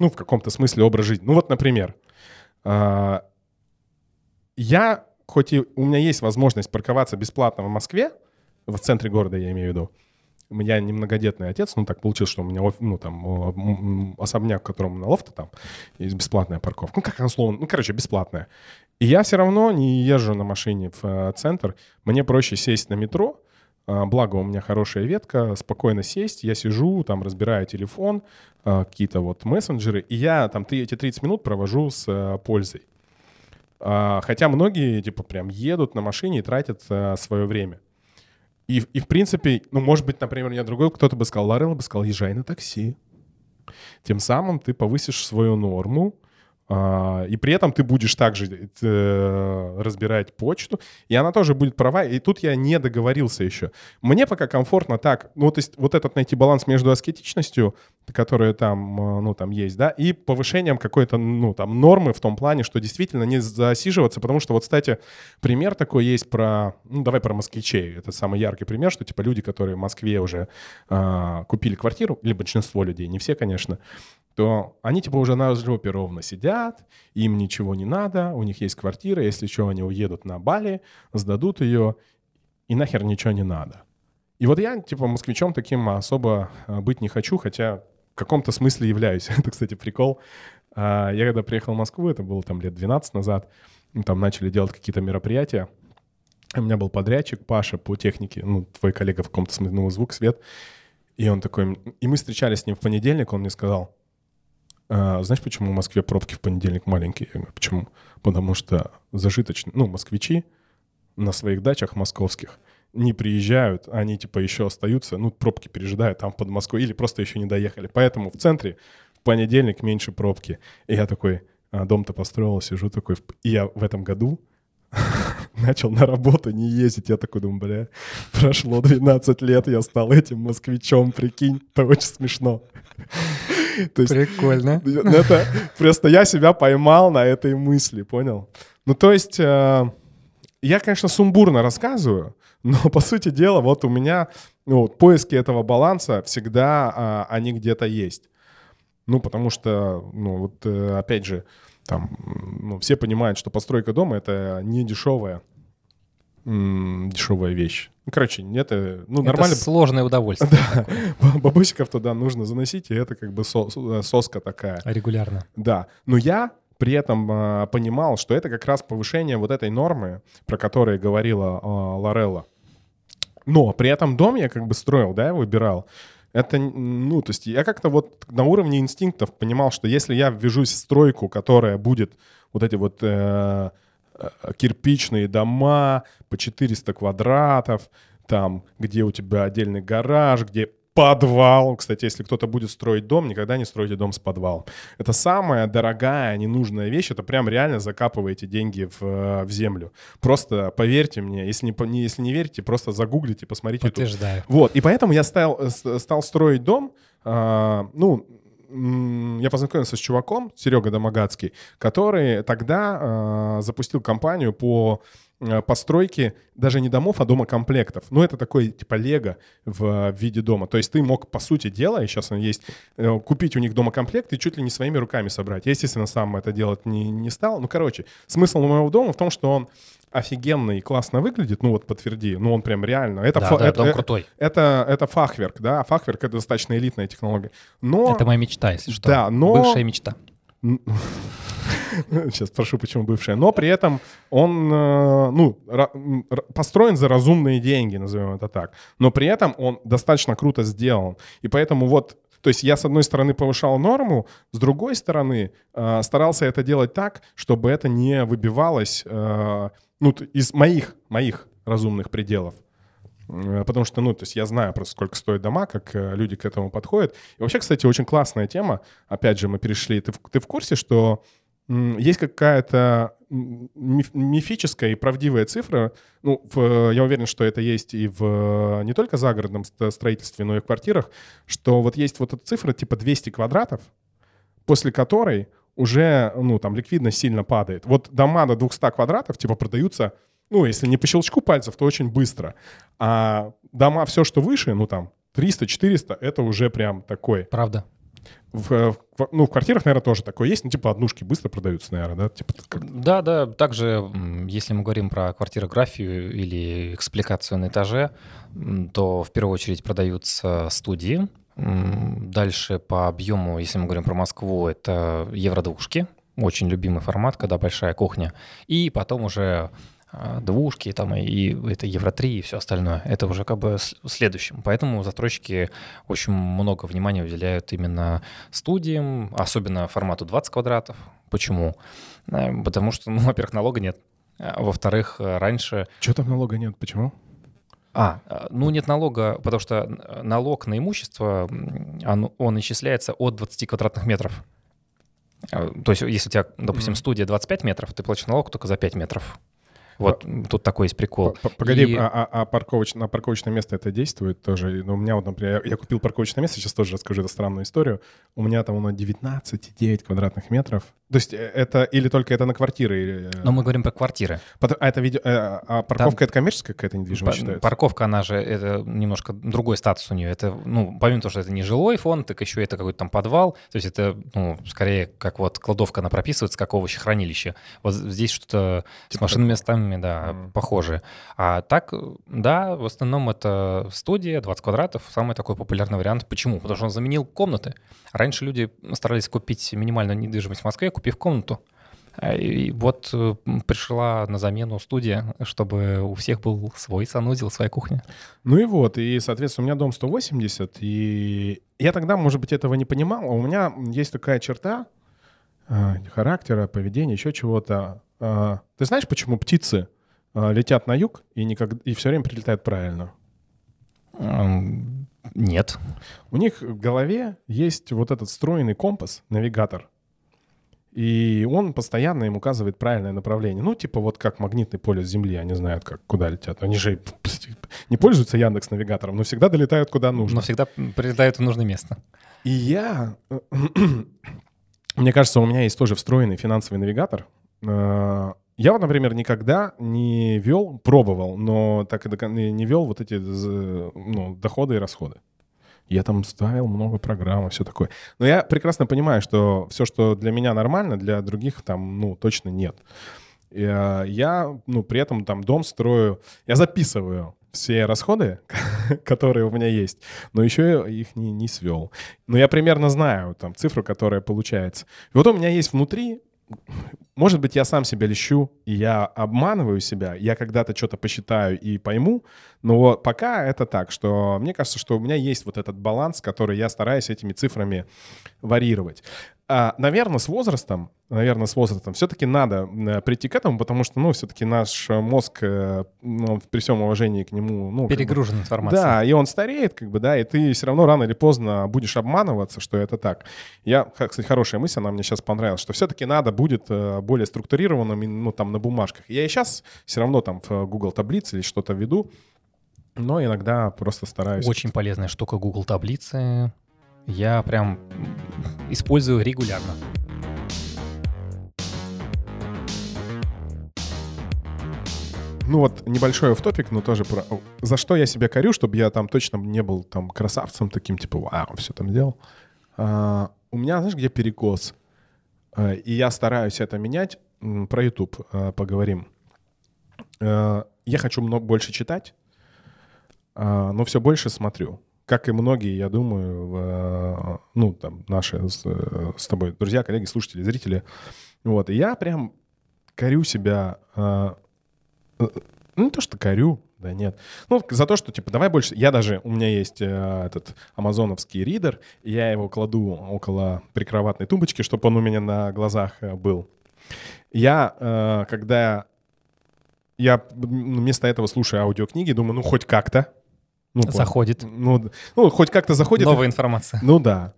ну, в каком-то смысле образ жизни. Ну вот, например, а, я, хоть и у меня есть возможность парковаться бесплатно в Москве, в центре города я имею в виду, я немногодетный отец, ну так получилось, что у меня ну, там, особняк, в котором на лофте там есть бесплатная парковка. Ну как условно, ну короче, бесплатная. И я все равно не езжу на машине в э, центр. Мне проще сесть на метро, благо у меня хорошая ветка, спокойно сесть, я сижу, там разбираю телефон, а, какие-то вот мессенджеры, и я там эти 30 минут провожу с э, пользой. А, хотя многие, типа, прям едут на машине и тратят э, свое время. И, и в принципе, ну, может быть, например, я другой, кто-то бы сказал, Ларел бы сказал, езжай на такси. Тем самым ты повысишь свою норму, а, и при этом ты будешь также э, разбирать почту, и она тоже будет права. И тут я не договорился еще. Мне пока комфортно так, ну, то есть вот этот найти баланс между аскетичностью, которая там, э, ну, там есть, да, и повышением какой-то, ну, там, нормы в том плане, что действительно не засиживаться, потому что вот, кстати, пример такой есть про, ну, давай про москвичей. Это самый яркий пример, что, типа, люди, которые в Москве уже э, купили квартиру, или большинство людей, не все, конечно, то они типа уже на жопе ровно сидят, им ничего не надо, у них есть квартира, если что, они уедут на Бали, сдадут ее, и нахер ничего не надо. И вот я, типа, москвичом таким особо а, быть не хочу, хотя каком-то смысле являюсь. (laughs) это, кстати, прикол. А, я когда приехал в Москву, это было там лет 12 назад, там начали делать какие-то мероприятия, у меня был подрядчик Паша по технике, ну, твой коллега в каком-то смысле, ну, звук, свет, и он такой, и мы встречались с ним в понедельник, он мне сказал, а, знаешь, почему в Москве пробки в понедельник маленькие? Я говорю, почему? Потому что зажиточные, ну, москвичи на своих дачах московских не приезжают, они типа еще остаются, ну, пробки пережидают там под Москвой или просто еще не доехали. Поэтому в центре в понедельник меньше пробки. И я такой, а, дом-то построил, сижу такой, и я в этом году (laughs) начал на работу не ездить. Я такой думаю, бля, прошло 12 лет, я стал этим москвичом, прикинь, это очень смешно. (laughs) То есть, Прикольно. (laughs) ну, это просто я себя поймал на этой мысли, понял? Ну, то есть, э, я, конечно, сумбурно рассказываю, но, (laughs) по сути дела, вот у меня ну, вот поиски этого баланса всегда а, они где-то есть. Ну, потому что, ну, вот, э, опять же, там, ну, все понимают, что постройка дома — это не дешевая, дешевая вещь. Ну, короче, это, ну, нормально. Это сложное удовольствие. (laughs) Бабусиков туда нужно заносить, и это как бы со- со- соска такая. Регулярно. Да, но я при этом а, понимал, что это как раз повышение вот этой нормы, про которую говорила а, Лорелла. Но при этом дом я как бы строил, да, выбирал. Это, ну, то есть я как-то вот на уровне инстинктов понимал, что если я ввяжусь в стройку, которая будет вот эти вот э, э, кирпичные дома по 400 квадратов, там, где у тебя отдельный гараж, где подвал. Кстати, если кто-то будет строить дом, никогда не стройте дом с подвалом. Это самая дорогая, ненужная вещь. Это прям реально закапываете деньги в, э, в землю. Просто поверьте мне, если не, если не верите, просто загуглите, посмотрите. Подтверждаю. Вот, и поэтому я стал, э, стал строить дом, а, ну, я познакомился с чуваком, Серега Домогацкий, который тогда а, запустил компанию по э, постройке даже не домов, а домокомплектов. Ну, это такой типа лего в, в виде дома. То есть ты мог, по сути дела, и сейчас он есть, э, купить у них домокомплект и чуть ли не своими руками собрать. Я, естественно, сам это делать не, не стал. Ну, короче, смысл моего дома в том, что он офигенно и классно выглядит, ну вот подтверди, ну он прям реально. Это, Да, фа- да, это, дом э, крутой. это, это фахверк, да, а фахверк — это достаточно элитная технология. Но... Это моя мечта, если что. Да, но- Бывшая мечта. (laughs) (laughs) Сейчас спрошу, почему бывшая. Но при этом он, э, ну, построен за разумные деньги, назовем это так. Но при этом он достаточно круто сделан. И поэтому вот то есть я, с одной стороны, повышал норму, с другой стороны, э, старался это делать так, чтобы это не выбивалось э, ну, из моих, моих разумных пределов. Э, Потому что, ну, то есть я знаю просто, сколько стоят дома, как э, люди к этому подходят. И вообще, кстати, очень классная тема. Опять же, мы перешли. Ты ты в курсе, что есть какая-то мифическая и правдивая цифра? Ну, в- я уверен, что это есть и в не только загородном ст- строительстве, но и в квартирах, что вот есть вот эта цифра типа 200 квадратов, после которой уже, ну, там, ликвидность сильно падает. Вот дома до 200 квадратов, типа, продаются, ну, если не по щелчку пальцев, то очень быстро. А дома, все, что выше, ну, там, 300-400, это уже прям такой. Правда. В, э, в ну, в квартирах, наверное, тоже такое есть. Ну, типа, однушки быстро продаются, наверное, да? Типа, как- Да, да. Также, если мы говорим про квартирографию или экспликацию на этаже, то в первую очередь продаются студии. Дальше по объему, если мы говорим про Москву, это евродвушки. Очень любимый формат, когда большая кухня. И потом уже двушки, там и это Евро 3 и все остальное. Это уже как бы следующим. Поэтому застройщики очень много внимания уделяют именно студиям, особенно формату 20 квадратов. Почему? Э, Потому что, (laughs) ну, во-первых, налога нет. А Во-вторых, э, раньше... Чё там налога нет? Почему? А, э, ну нет налога, потому что э, налог на имущество, он, он исчисляется от 20 квадратных метров. То есть если у тебя, допустим, студия 25 метров, ты платишь налог только за 5 метров. Вот м, тут такой есть прикол. Погоди, И- а, а- а парковоч- на парковочное место это действует тоже? Ну, у меня вот, например, я, я купил парковочное место, сейчас тоже расскажу эту странную историю. У меня там оно 19,9 квадратных метров. То есть э, это или только это на квартиры? или, э, Но мы говорим про квартиры. а это видео, э, а парковка это коммерческая какая-то недвижимость считается? Парковка, она же, это немножко другой статус у нее. Это, ну, помимо того, что это не жилой фонд, так еще это какой-то там подвал. То есть это, ну, скорее, как вот кладовка, она прописывается, как овощехранилище. Вот здесь что-то с Типа машинными такого. местами, да, Мгм. похоже. А так, да, в основном это студия, 20 квадратов, самый такой популярный вариант. Почему? Потому что он заменил комнаты. Раньше люди старались купить минимальную недвижимость в Москве, купив комнату. А, И вот э, пришла на замену студия, чтобы у всех был свой санузел, своя кухня. Ну и вот, и, соответственно, у меня дом 180, и я тогда, может быть, этого не понимал, а у меня есть такая черта э, характера, поведения, еще чего-то. Э, Ты знаешь, почему птицы летят на юг и, никогда, и все время прилетают правильно? Нет. У них в голове есть вот этот встроенный компас, навигатор. И он постоянно им указывает правильное направление. Ну, типа вот как магнитный поле Земли, они знают, как, куда летят. Они же не пользуются Яндекс Навигатором, но всегда долетают куда нужно. Но всегда прилетают в нужное место. И я... (clears throat) Мне кажется, у меня есть тоже встроенный финансовый навигатор. Э, я вот, например, никогда не вел, пробовал, но так и не вел вот эти ну, доходы и расходы. Я там ставил много программ и все такое. Но я прекрасно понимаю, что все, что для меня нормально, для других там, ну, точно нет. И, э, я, ну, при этом там дом строю, я записываю все расходы, (laughs) которые у меня есть, но еще их не, не свел. Но я примерно знаю там цифру, которая получается. И вот у меня есть внутри может быть, я сам себя лещу, и я обманываю себя, я когда-то что-то посчитаю и пойму, но пока это так, что мне кажется, что у меня есть вот этот баланс, который я стараюсь этими цифрами варьировать. А, наверное, с возрастом, наверное, с возрастом все-таки надо э, прийти к этому, потому что, ну, все-таки наш мозг, э, ну, при всем уважении к нему... Ну, Перегружен как бы, информацией. Да, и он стареет, как бы, да, и ты все равно рано или поздно будешь обманываться, что это так. Я, кстати, хорошая мысль, она мне сейчас понравилась, что все-таки надо будет э, более структурированным, ну, там, на бумажках. Я и сейчас все равно там в Google таблице или что-то веду, но иногда просто стараюсь... Очень полезная штука Google таблицы. Я прям использую регулярно. Ну вот небольшой офтопик, но тоже про... За что я себя корю, чтобы я там точно не был там красавцем таким, типа, вау, все там делал. А, у меня, знаешь, где перекос? А, и я стараюсь это менять. Про YouTube а, поговорим. А, я хочу много больше читать, но все больше смотрю как и многие, я думаю, в, ну, там, наши с, с тобой друзья, коллеги, слушатели, зрители. Вот, и я прям корю себя, э, ну, не то, что корю, да нет. Ну, за то, что, типа, давай больше... Я даже... У меня есть э, этот амазоновский ридер, я его кладу около прикроватной тумбочки, чтобы он у меня на глазах э, был. Я, э, когда я вместо этого слушаю аудиокниги, думаю, ну, хоть как-то, ну, заходит. Ну, ну, хоть как-то заходит. Новая информация. Ну да.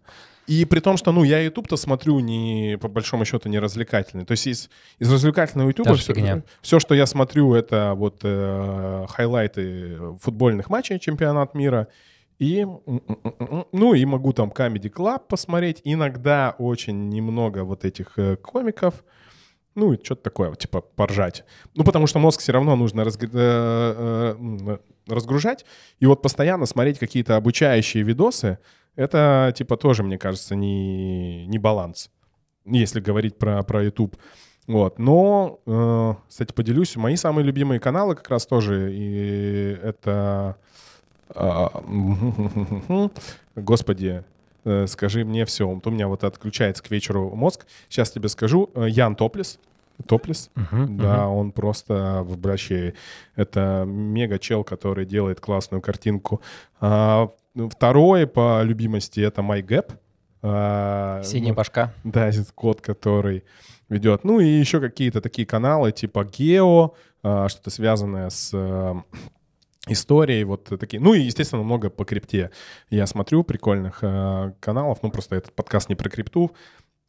И при том, что, ну, я YouTube-то смотрю не, по большому счету, не развлекательный. То есть из, из развлекательного YouTube все, все, что я смотрю, это вот э, хайлайты футбольных матчей чемпионат мира. И, ну, и могу там Comedy Club посмотреть. Иногда очень немного вот этих э, комиков. Ну, и что-то такое, типа, поржать. Ну, потому что мозг все равно нужно. Э, э, разгружать. И вот постоянно смотреть какие-то обучающие видосы, это, типа, тоже, мне кажется, не, не баланс, если говорить про, про YouTube. Вот. Но, э, кстати, поделюсь, мои самые любимые каналы как раз тоже, и это... Э, (laughs) господи, э, скажи мне все. Вот у меня вот отключается к вечеру мозг. Сейчас тебе скажу. Э, Ян Топлис. Топлис. Uh-huh, да, uh-huh. он просто вообще... Это мега-чел, который делает классную картинку. А, второе по любимости — это MyGap. А, Синяя ну, башка. Да, этот код, который ведет. Ну и еще какие-то такие каналы типа Гео, а, что-то связанное с историей, вот такие. Ну и, естественно, много по крипте. Я смотрю прикольных а, каналов, ну просто этот подкаст не про крипту,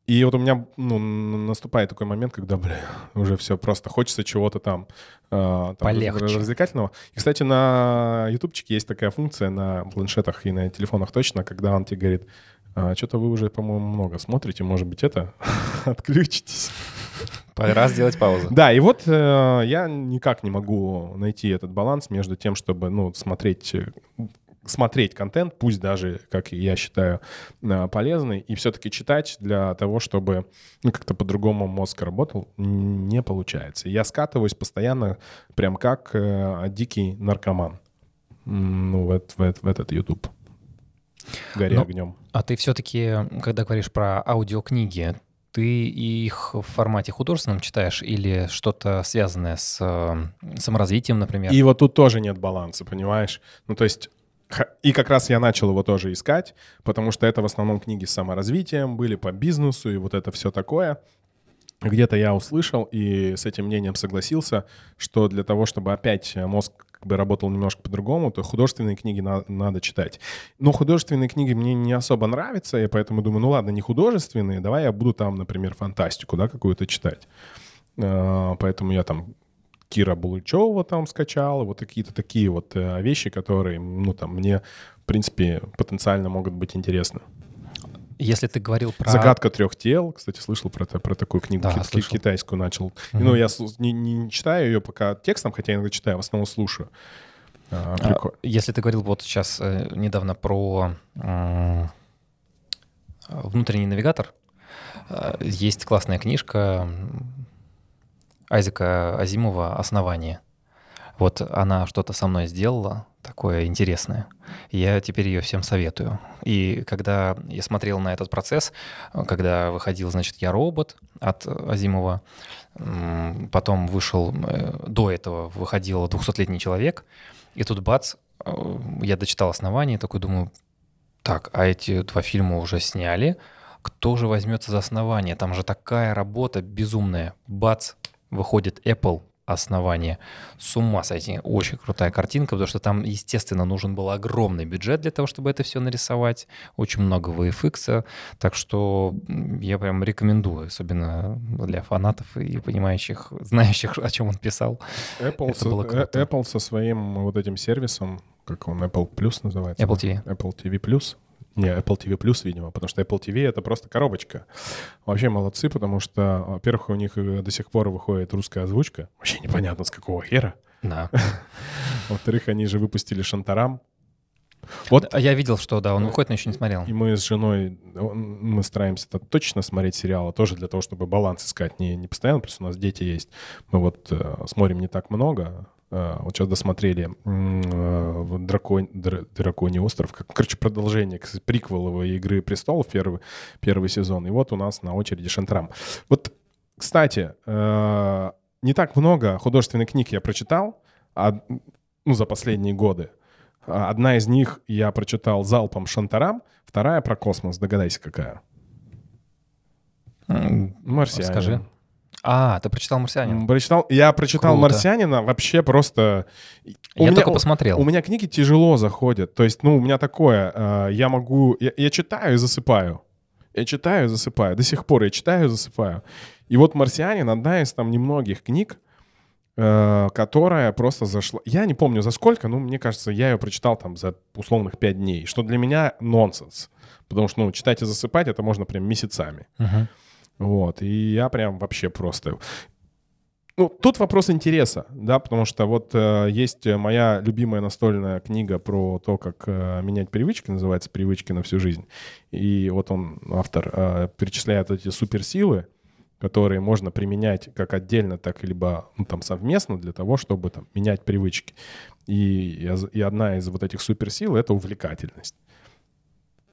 и вот у меня ну, наступает такой момент, когда, бля, (laughs) уже все просто хочется чего-то там, э, там Полегче. развлекательного. И, кстати, на ютубчике есть такая функция на планшетах и на телефонах точно, когда он тебе говорит, а, что-то вы уже, по-моему, много смотрите, может быть, это (laughs) отключитесь. Пора сделать паузу. Да, и вот э, я никак не могу найти этот баланс между тем, чтобы ну, смотреть смотреть контент, пусть даже, как я считаю, э, полезный, и все-таки читать для того, чтобы ну, как-то по-другому мозг работал, не получается. Я скатываюсь постоянно, прям как э, дикий наркоман ну, в, в, в этот YouTube, горя ну, огнем. А ты все-таки, когда говоришь про аудиокниги, ты их в формате художественном читаешь или что-то связанное с э, саморазвитием, например? И вот тут тоже нет баланса, понимаешь? Ну, то есть и как раз я начал его тоже искать, потому что это в основном книги с саморазвитием, были по бизнесу и вот это все такое. Где-то я услышал и с этим мнением согласился, что для того, чтобы опять мозг как бы работал немножко по-другому, то художественные книги на, надо читать. Но художественные книги мне не особо нравятся, и поэтому думаю, ну ладно, не художественные, давай я буду там, например, фантастику, да, какую-то читать. А, поэтому я там Кира Булычева там скачал, вот какие-то такие вот э, вещи, которые, ну, там, мне, в принципе, потенциально могут быть интересны. Если ты говорил про... «Загадка трех тел», кстати, слышал про, про такую книгу, Да, ки- слышал. китайскую начал. Мгм. Ну, я не, не читаю ее пока текстом, хотя иногда читаю, в основном слушаю. А, А, прикольно. Если ты говорил вот сейчас э, недавно про м, внутренний навигатор, э, есть классная книжка Айзека Азимова «Основание». Вот она что-то со мной сделала такое интересное. Я теперь ее всем советую. И когда я смотрел на этот процесс, когда выходил, значит, «Я робот» от Азимова, потом вышел, э, до этого выходил «200-летний человек», и тут бац, э, я дочитал «Основание», такой думаю, так, а эти два фильма уже сняли, кто же возьмется за «Основание»? Там же такая работа безумная. Бац, выходит Apple «Основание». С ума сойти. Очень крутая картинка, потому что там, естественно, нужен был огромный бюджет для того, чтобы это все нарисовать. Очень много VFX. Так что я прям рекомендую, особенно для фанатов и понимающих, знающих, о чем он писал. Apple, это со, было э, круто. Apple со своим вот этим сервисом, как он, Apple Plus называется? Apple TV. Apple TV Plus. Не, Apple TV Plus, видимо, потому что Apple TV — это просто коробочка. Вообще молодцы, потому что, во-первых, у них э, до сих пор выходит русская озвучка. Вообще непонятно, с какого хера. Да. (laughs) Во-вторых, они же выпустили Шантарам. Вот Я видел, что да, он выходит, но еще не смотрел. и мы с женой, мы стараемся -то точно смотреть сериалы, тоже для того, чтобы баланс искать, не, не постоянно, просто у нас дети есть. Мы вот э, смотрим не так много. Э, вот сейчас досмотрели э, Дракон, Дра- Драконий остров, как, короче, продолжение к- приквеловой «Игры престолов», первый, первый сезон. И вот у нас на очереди Шантрам. Вот, кстати, э, не так много художественных книг я прочитал, а, ну, за последние годы. А, Одна из них я прочитал залпом Шантарам, вторая про космос. Догадайся, какая? Марсианин. Скажи. А, ты прочитал «Марсианин»? М, Прочитал, я прочитал Круто. «Марсианина» вообще просто... У Я меня- только у- посмотрел. У меня книги тяжело заходят. То есть, ну, у меня такое, э, я могу... Я, я читаю и засыпаю. Я читаю и засыпаю. До сих пор я читаю и засыпаю. И вот «Марсианин» одна из там немногих книг, э, которая просто зашла... Я не помню за сколько, но мне кажется, я ее прочитал там за условных пять дней, что для меня нонсенс. Потому что, ну, читать и засыпать это можно прям месяцами. Мгм. Вот, и я прям вообще просто... Ну, тут вопрос интереса, да, потому что вот э, есть моя любимая настольная книга про то, как э, менять привычки, называется «Привычки на всю жизнь». И вот он, автор, э, перечисляет эти суперсилы, которые можно применять как отдельно, так и либо ну, там совместно для того, чтобы там менять привычки. И, и одна из вот этих суперсил — это увлекательность.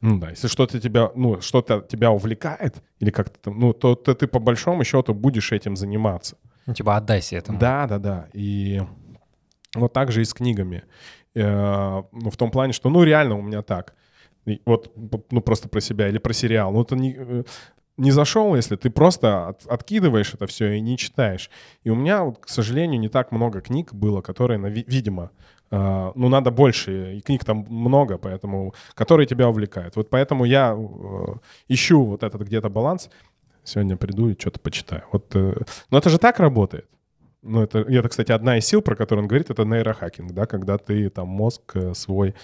Ну да, если что-то тебя, ну, что-то тебя увлекает, или как-то там, ну, то, то ты по большому счету будешь этим заниматься. Ну, типа, отдайся этому. Да, да, да. И вот так же и с книгами. Э, Ну, в том плане, что, ну, реально у меня так. И Вот, ну, просто про себя или про сериал. Ну, это не, э, не зашел, если ты просто от- откидываешь это все и не читаешь. И у меня, вот, к сожалению, не так много книг было, которые, нави- видимо, ну, надо больше, и книг там много, поэтому, которые тебя увлекают. Вот поэтому я э, ищу вот этот где-то баланс. Сегодня приду и что-то почитаю. Вот, э, но это же так работает. Ну, это, это, кстати, одна из сил, про которую он говорит, это нейрохакинг, да, когда ты там мозг э, свой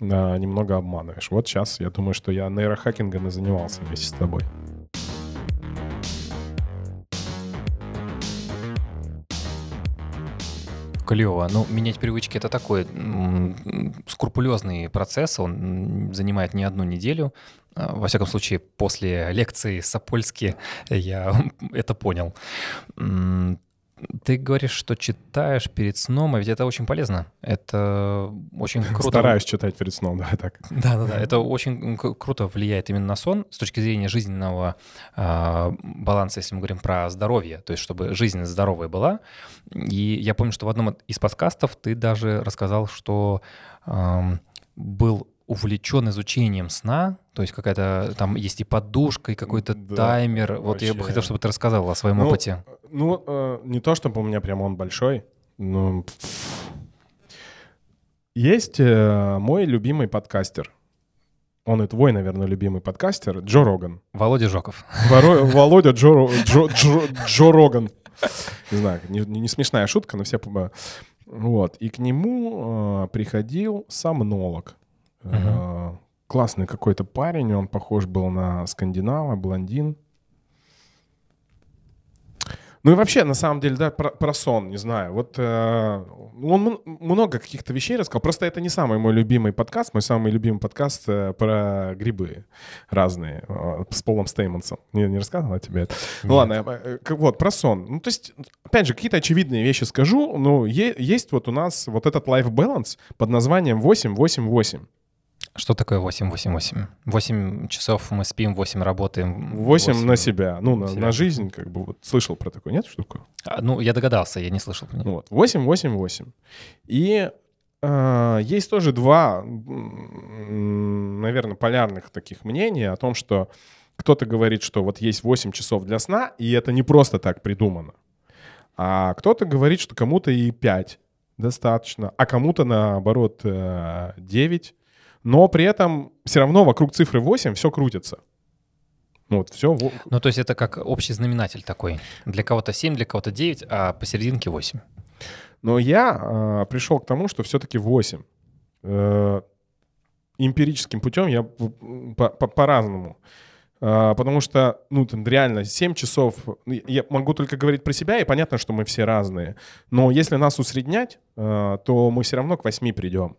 а, немного обманываешь. Вот сейчас я думаю, что я нейрохакингом и занимался вместе с тобой. Клево. Ну, менять привычки это такой скрупулезный процесс. Он занимает не одну неделю. А, Во всяком случае, после лекции Сапольски (laughs) я это понял. Ты говоришь, что читаешь перед сном, а ведь это очень полезно. Это очень круто. Стараюсь читать перед сном, (laughs) да, так. Да, да, да. Это очень круто влияет именно на сон с точки зрения жизненного а, баланса, если мы говорим про здоровье, то есть чтобы жизнь здоровая была. И я помню, что в одном из подкастов ты даже рассказал, что ам, был увлечен изучением сна, то есть какая-то там есть и подушка, и какой-то Да, таймер. Вот я бы вообще. хотел, чтобы ты рассказал о своем Ну, опыте. Ну, э, не то, чтобы у меня прям он большой, но... Есть э, мой любимый подкастер. Он и твой, наверное, любимый подкастер, Джо Роган. Володя Жоков. Воро- (laughs) Володя Джо, Джо, Джо- Джо Роган. Не знаю, не, не смешная шутка, но все... понимают. Вот. И к нему э, приходил сомнолог. Э, классный какой-то парень, он похож был на скандинава, блондин. Ну и вообще, на самом деле, да, про, про сон, не знаю. Вот э, он много каких-то вещей рассказал. Просто это не самый мой любимый подкаст. Мой самый любимый подкаст э, про грибы разные э, с Полом Стеймонсом. Не, не рассказывал тебе это? Ну ладно, э, э, вот, про сон. Ну то есть, опять же, какие-то очевидные вещи скажу. Ну, е- есть вот у нас вот этот life balance под названием 8-8-8. Что такое 8-8-8? 8 часов мы спим, 8 работаем. 8 на себя, ну, на, себя. на жизнь, как бы, вот, слышал про такую, нет, штуку? А, ну, я догадался, я не слышал про нее. Вот, 8, 8, 8. И э, есть тоже два, наверное, полярных таких мнения о том, что кто-то говорит, что вот есть 8 часов для сна, и это не просто так придумано. А кто-то говорит, что кому-то и 5 достаточно, а кому-то, наоборот, э, 9. Но при этом все равно вокруг цифры 8 все крутится. Ну вот все. Ну, то есть это как общий знаменатель такой. Для кого-то 7, для кого-то 9, а посерединке 8. Но я э, пришел к тому, что все-таки 8. Э, эмпирическим путем я п- по- по- по-разному. Э, потому что, ну, там реально 7 часов... ну, Я могу только говорить про себя, и понятно, что мы все разные. Но если нас усреднять, э, то мы все равно к 8 придем.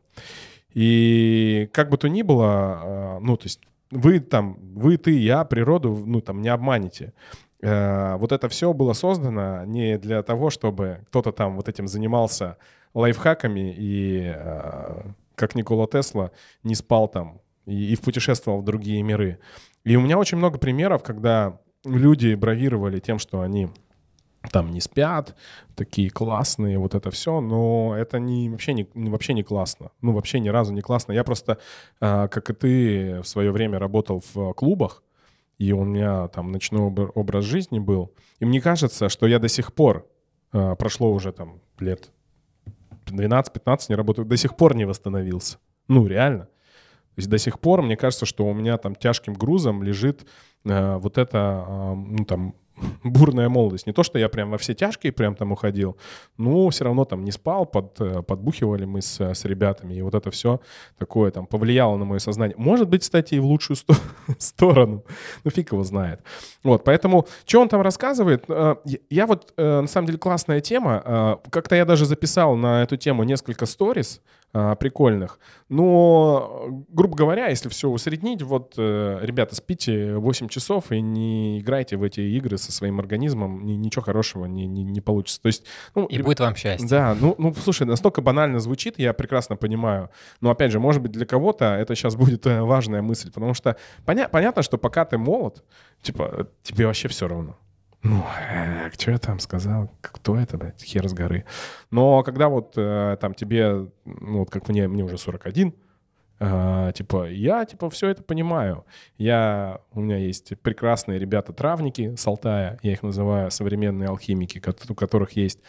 И как бы то ни было, э, ну, то есть вы там, вы, ты, я, природу, ну, там, не обманете. Э, Вот это все было создано не для того, чтобы кто-то там вот этим занимался лайфхаками и, э, как Никола Тесла, не спал там и, и путешествовал в другие миры. И у меня очень много примеров, когда люди бравировали тем, что они там не спят, такие классные, вот это все, но это не, вообще, не, вообще не классно. Ну, вообще ни разу не классно. Я просто, э, как и ты, в свое время работал в клубах, и у меня там ночной об- образ жизни был. И мне кажется, что я до сих пор, э, прошло уже там лет 12-15 не работаю, до сих пор не восстановился. Ну, реально. То есть до сих пор мне кажется, что у меня там тяжким грузом лежит э, вот это, э, ну там, (laughs) бурная молодость. Не то, что я прям во все тяжкие прям там уходил, но все равно там не спал, под, э, подбухивали мы с, с ребятами, и вот это все такое там повлияло на мое сознание. Может быть, кстати, и в лучшую сто- (laughs) сторону. Ну, фиг его знает. Вот, поэтому, что он там рассказывает? Э, я- вот, э, на самом деле, классная тема. Э, Как-то я даже записал на эту тему несколько сториз э, прикольных. Но, э, грубо говоря, если все усреднить, вот, э, ребята, спите 8 часов и не играйте в эти игры со своим организмом, ни- ничего хорошего не, не, не получится. То есть, ну, И будет вам счастье. да, ну, ну, слушай, настолько банально звучит, я прекрасно понимаю. Но, опять же, может быть, для кого-то это сейчас будет э, важная мысль, потому что поня- понятно, что пока ты молод, типа, э, тебе вообще все равно. Ну, что я там сказал? Кто это, блядь? Хер с горы. Но когда вот э, там тебе, ну, вот как мне, мне уже 41, э, типа, я, типа, все это понимаю. Я, у меня есть прекрасные ребята-травники с Алтая, я их называю современные алхимики, у которых есть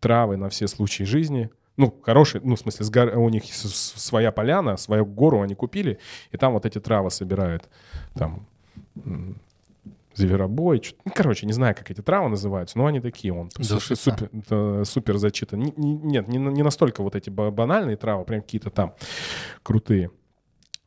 травы на все случаи жизни. Ну, хорошие, ну, в смысле, гор- у них своя поляна, свою гору они купили, и там вот эти травы собирают. Там зверобой, ну, короче, не знаю, как эти травы называются, но они такие, он су- Душица. супер, это супер зачитан. Не- не- нет, не, не настолько вот эти ба- банальные травы, прям какие-то там крутые.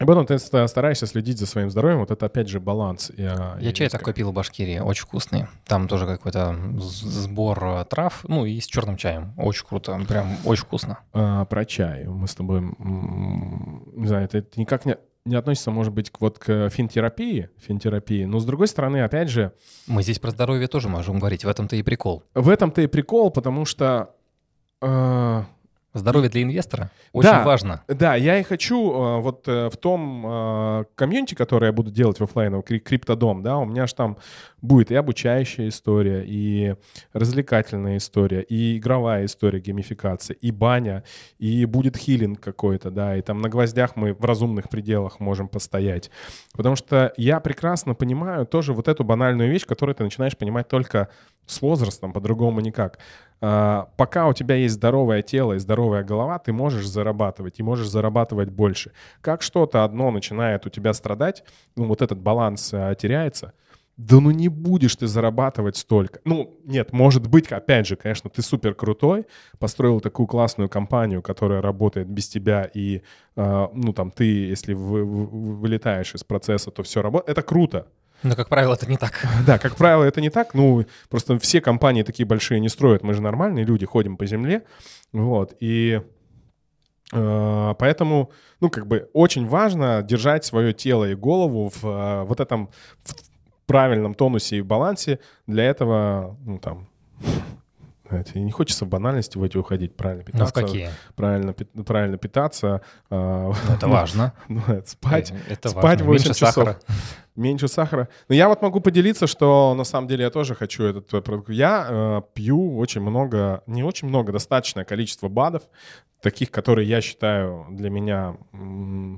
И потом ты ста- стараешься следить за своим здоровьем, вот это опять же баланс. Я, Я чай такой пил в Башкирии, очень вкусный. Там тоже какой-то сбор э, трав, ну и с черным чаем. Очень круто, прям очень вкусно. А, про чай. Мы с тобой, не знаю, это, это никак не, не относится, может быть, к, вот к финтерапии, финтерапии. Но с другой стороны, опять же, Мы здесь про здоровье тоже можем говорить, в этом-то и прикол. в этом-то и прикол, потому что э, Здоровье для инвестора очень Да. важно. Да, я и хочу э, вот э, в том э, комьюнити, которое я буду делать в офлайновом, кри- криптодом, да, у меня же там будет и обучающая история, и развлекательная история, и игровая история геймификации, и баня, и будет хилинг какой-то, да, и там на гвоздях мы в разумных пределах можем постоять. Потому что я прекрасно понимаю тоже вот эту банальную вещь, которую ты начинаешь понимать только с возрастом, по-другому никак. А, пока у тебя есть здоровое тело и здоровая голова, ты можешь зарабатывать и можешь зарабатывать больше. Как что-то одно начинает у тебя страдать, ну вот этот баланс а, теряется, да ну не будешь ты зарабатывать столько. Ну, нет, может быть, опять же, конечно, ты супер крутой, построил такую классную компанию, которая работает без тебя, и, э, ну, там, ты, если вы, вы, вылетаешь из процесса, то все работает. Это круто. Но, как правило, это не так. (laughs) Да, как правило, это не так. Ну, просто все компании такие большие не строят. Мы же нормальные люди, ходим по земле. Вот, и э, Поэтому, ну, как бы очень важно держать свое тело и голову в э, вот этом в правильном тонусе и балансе. Для этого, ну, там, знаете, не хочется в банальности в эти уходить, правильно питаться. Ну, в какие? Правильно, правильно питаться. Э, это важно. (laughs) Ну, спать. Это спать важно. 8 Меньше часов. Сахара. (laughs) Меньше сахара. Но я вот могу поделиться, что на самом деле я тоже хочу этот продукт. Я э, пью очень много, не очень много, достаточное количество БАДов, таких, которые я считаю для меня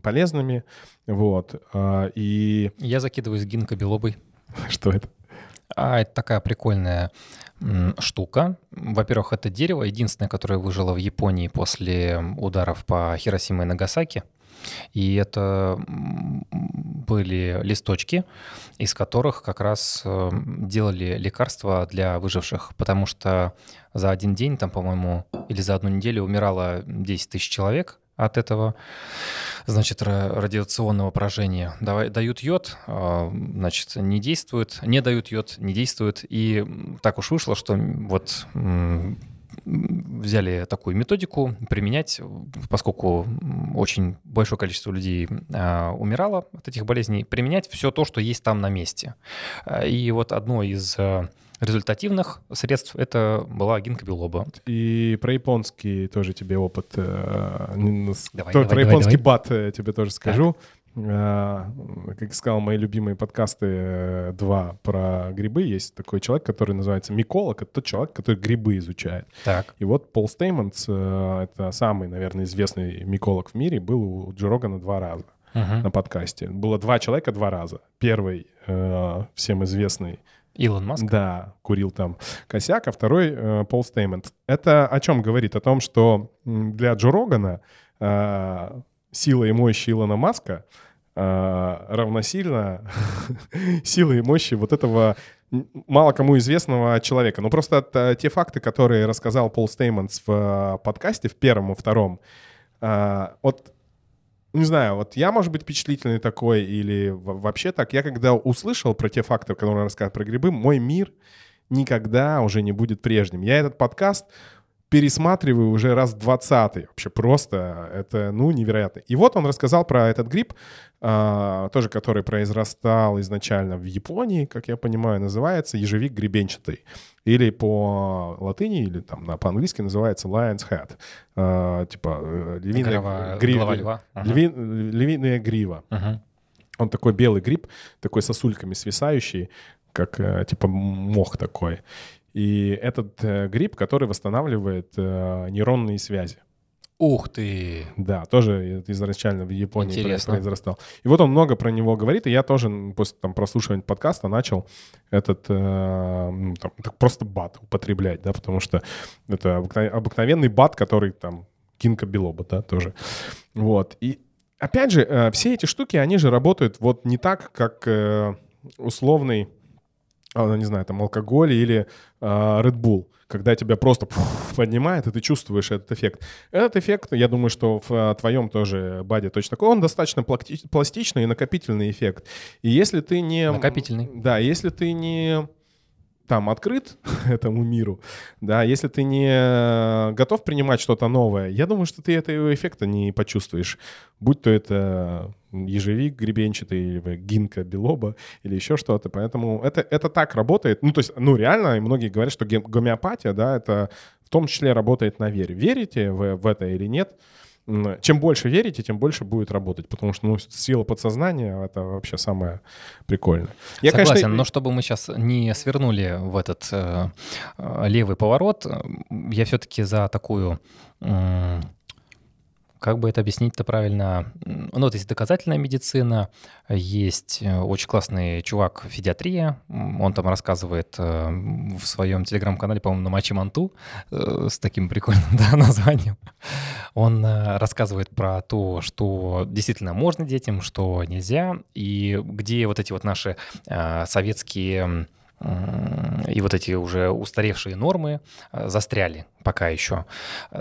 полезными. Вот. Э, и... Я закидываю с гинкобелобой. (laughs) Что это? А, это такая прикольная штука. Во-первых, это дерево, единственное, которое выжило в Японии после ударов по Хиросиме и Нагасаки. И это были листочки, из которых как раз э, делали лекарства для выживших, потому что за один день, там, по-моему, или за одну неделю умирало 10 тысяч человек от этого, значит, радиационного поражения. Давай, дают йод, а, значит, не действует, не дают йод, не действует. И так уж вышло, что вот взяли такую методику применять, поскольку очень большое количество людей а, умирало от этих болезней, применять все то, что есть там на месте. А, и вот одно из а, результативных средств это была гинкобилоба. И про японский тоже тебе опыт. Э, давай, то, давай, про давай, японский давай. бат э, тебе тоже скажу. Так. А, как сказал, мои любимые подкасты э, два про грибы. Есть такой человек, который называется миколог. Это тот человек, который грибы изучает. Так. И вот Пол Стеймонс, это самый, наверное, известный миколог в мире, был у Джо Рогана два раза uh-huh. на подкасте. Было два человека два раза. Первый, всем известный, Илон Маск? Да, курил там косяк, а второй э, Пол Стеймец. Это о чем говорит? О том, что для Джо Рогана э, сила и мощь Илона Маска э, равносильно (laughs) сила и мощи вот этого мало кому известного человека. Ну просто это те факты, которые рассказал Пол Стеймец в э, подкасте, в первом и втором, э, вот не знаю, вот я, может быть, впечатлительный такой или вообще так. Я когда услышал про те факты, которые он рассказывает про грибы, мой мир никогда уже не будет прежним. Я этот подкаст пересматриваю уже раз 20 Вообще просто это, ну, невероятно. И вот он рассказал про этот гриб, а, тоже который произрастал изначально в Японии, как я понимаю, называется ежевик гребенчатый. Или по латыни, или там по-английски называется lion's head. А, типа э, львиная, Голова, гри, голова льва. Льви, львиная грива. Угу. Он такой белый гриб, такой сосульками свисающий, как э, типа мох такой. И этот э, гриб, который восстанавливает э, нейронные связи. Ух ты! Да, тоже изначально в Японии Интересно. произрастал. И вот он много про него говорит, и я тоже после там, прослушивания подкаста начал этот э, ну, там, просто бат употреблять, да, потому что это обыкновенный бат, который там кинка белоба, да, тоже. Вот. И опять же, э, все эти штуки, они же работают вот не так, как э, условный а, не знаю, там алкоголь или э, Red Bull, когда тебя просто поднимает, и ты чувствуешь этот эффект. Этот эффект, я думаю, что в а, твоем тоже баде точно такой, он достаточно пластичный и накопительный эффект. И если ты не... Накопительный. Да, если ты не там открыт (laughs) этому миру, да, если ты не готов принимать что-то новое, я думаю, что ты этого эффекта не почувствуешь. Будь то это ежевик гребенчатый, или гинка белоба, или еще что-то. Поэтому это, это так работает. Ну, то есть, ну, реально, многие говорят, что гомеопатия, да, это в том числе работает на вере. Верите вы в это или нет? Чем больше верите, тем больше будет работать, потому что ну, сила подсознания — это вообще самое прикольное. Я, Согласен, конечно... но чтобы мы сейчас не свернули в этот э, э левый поворот, я все-таки за такую... Э, как бы это объяснить-то правильно? Ну вот есть доказательная медицина, есть э, очень классный чувак федиатрия, он там рассказывает э, в своем телеграм-канале, по-моему, на Мачи Манту э, с таким прикольным (laughs) да, названием. Он рассказывает про то, что действительно можно детям, что нельзя, и где вот эти вот наши советские и вот эти уже устаревшие нормы застряли пока еще.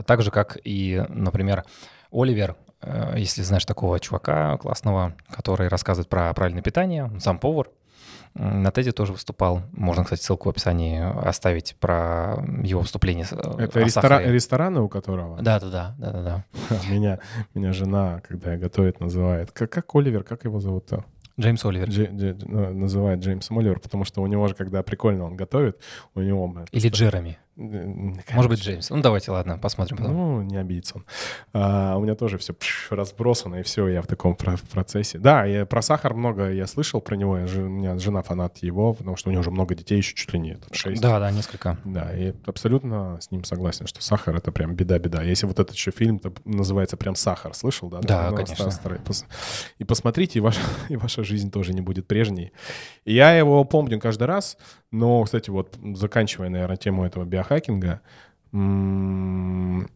Так же, как и, например, Оливер, э, если знаешь такого чувака классного, который рассказывает про правильное питание, сам повар, на Теди тоже выступал. Можно, кстати, ссылку в описании оставить про его выступление. Э, Это рестора... рестораны у которого? Да, да, да, да, да, да. (laughs) Меня, меня жена, когда я готовит, называет. Как, как Оливер, как его зовут-то? Джеймс Оливер. Дж, Дж, ну, называет Джеймсом Оливер, потому что у него же, когда прикольно он готовит, у него... Или Джереми. Конечно. Может быть, Джеймс. Ну, давайте, ладно, посмотрим потом. Ну, не обидится он. А, у меня тоже все разбросано, и все, я в таком процессе. Да, я про сахар много я слышал про него. Я, у меня жена фанат его, потому что у него уже много детей, еще чуть ли не там, 6. Да, да, несколько. Да, и абсолютно с ним согласен, что сахар — это прям беда-беда. Если вот этот еще фильм называется прям «Сахар», слышал, да? Да, да конечно. Старый. И посмотрите, и ваша, (laughs) и ваша жизнь тоже не будет прежней. И я его помню каждый раз, но, кстати, вот заканчивая, наверное, тему этого биохакинга, мы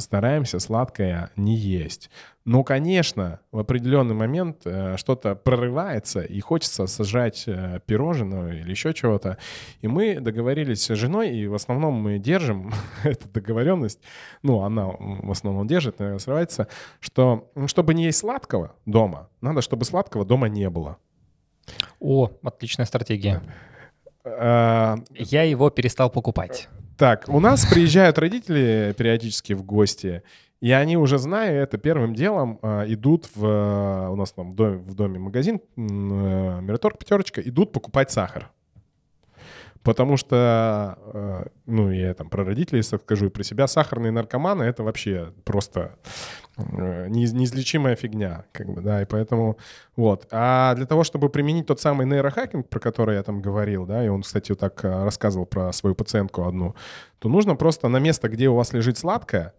стараемся сладкое не есть. Но, конечно, в определенный момент э, что-то прорывается, и хочется сажать э, пирожное или еще чего-то. И мы договорились с женой, и в основном мы держим (laughs) эту договоренность, ну, она в основном держит, наверное, срывается, что ну, чтобы не есть сладкого дома, надо, чтобы сладкого дома не было. О, отличная стратегия. А, Я его перестал покупать. Так, у нас приезжают родители периодически в гости, и они уже зная это первым делом а, идут в у нас там в доме, в доме магазин э, Мираторг пятерочка идут покупать сахар. Потому что, э, ну, я там про родителей скажу и про себя, сахарные наркоманы — это вообще просто э, неизлечимая фигня, как бы, да, и поэтому вот. А для того, чтобы применить тот самый нейрохакинг, про который я там говорил, да, и он, кстати, вот так э, рассказывал про свою пациентку одну, то нужно просто на место, где у вас лежит сладкое,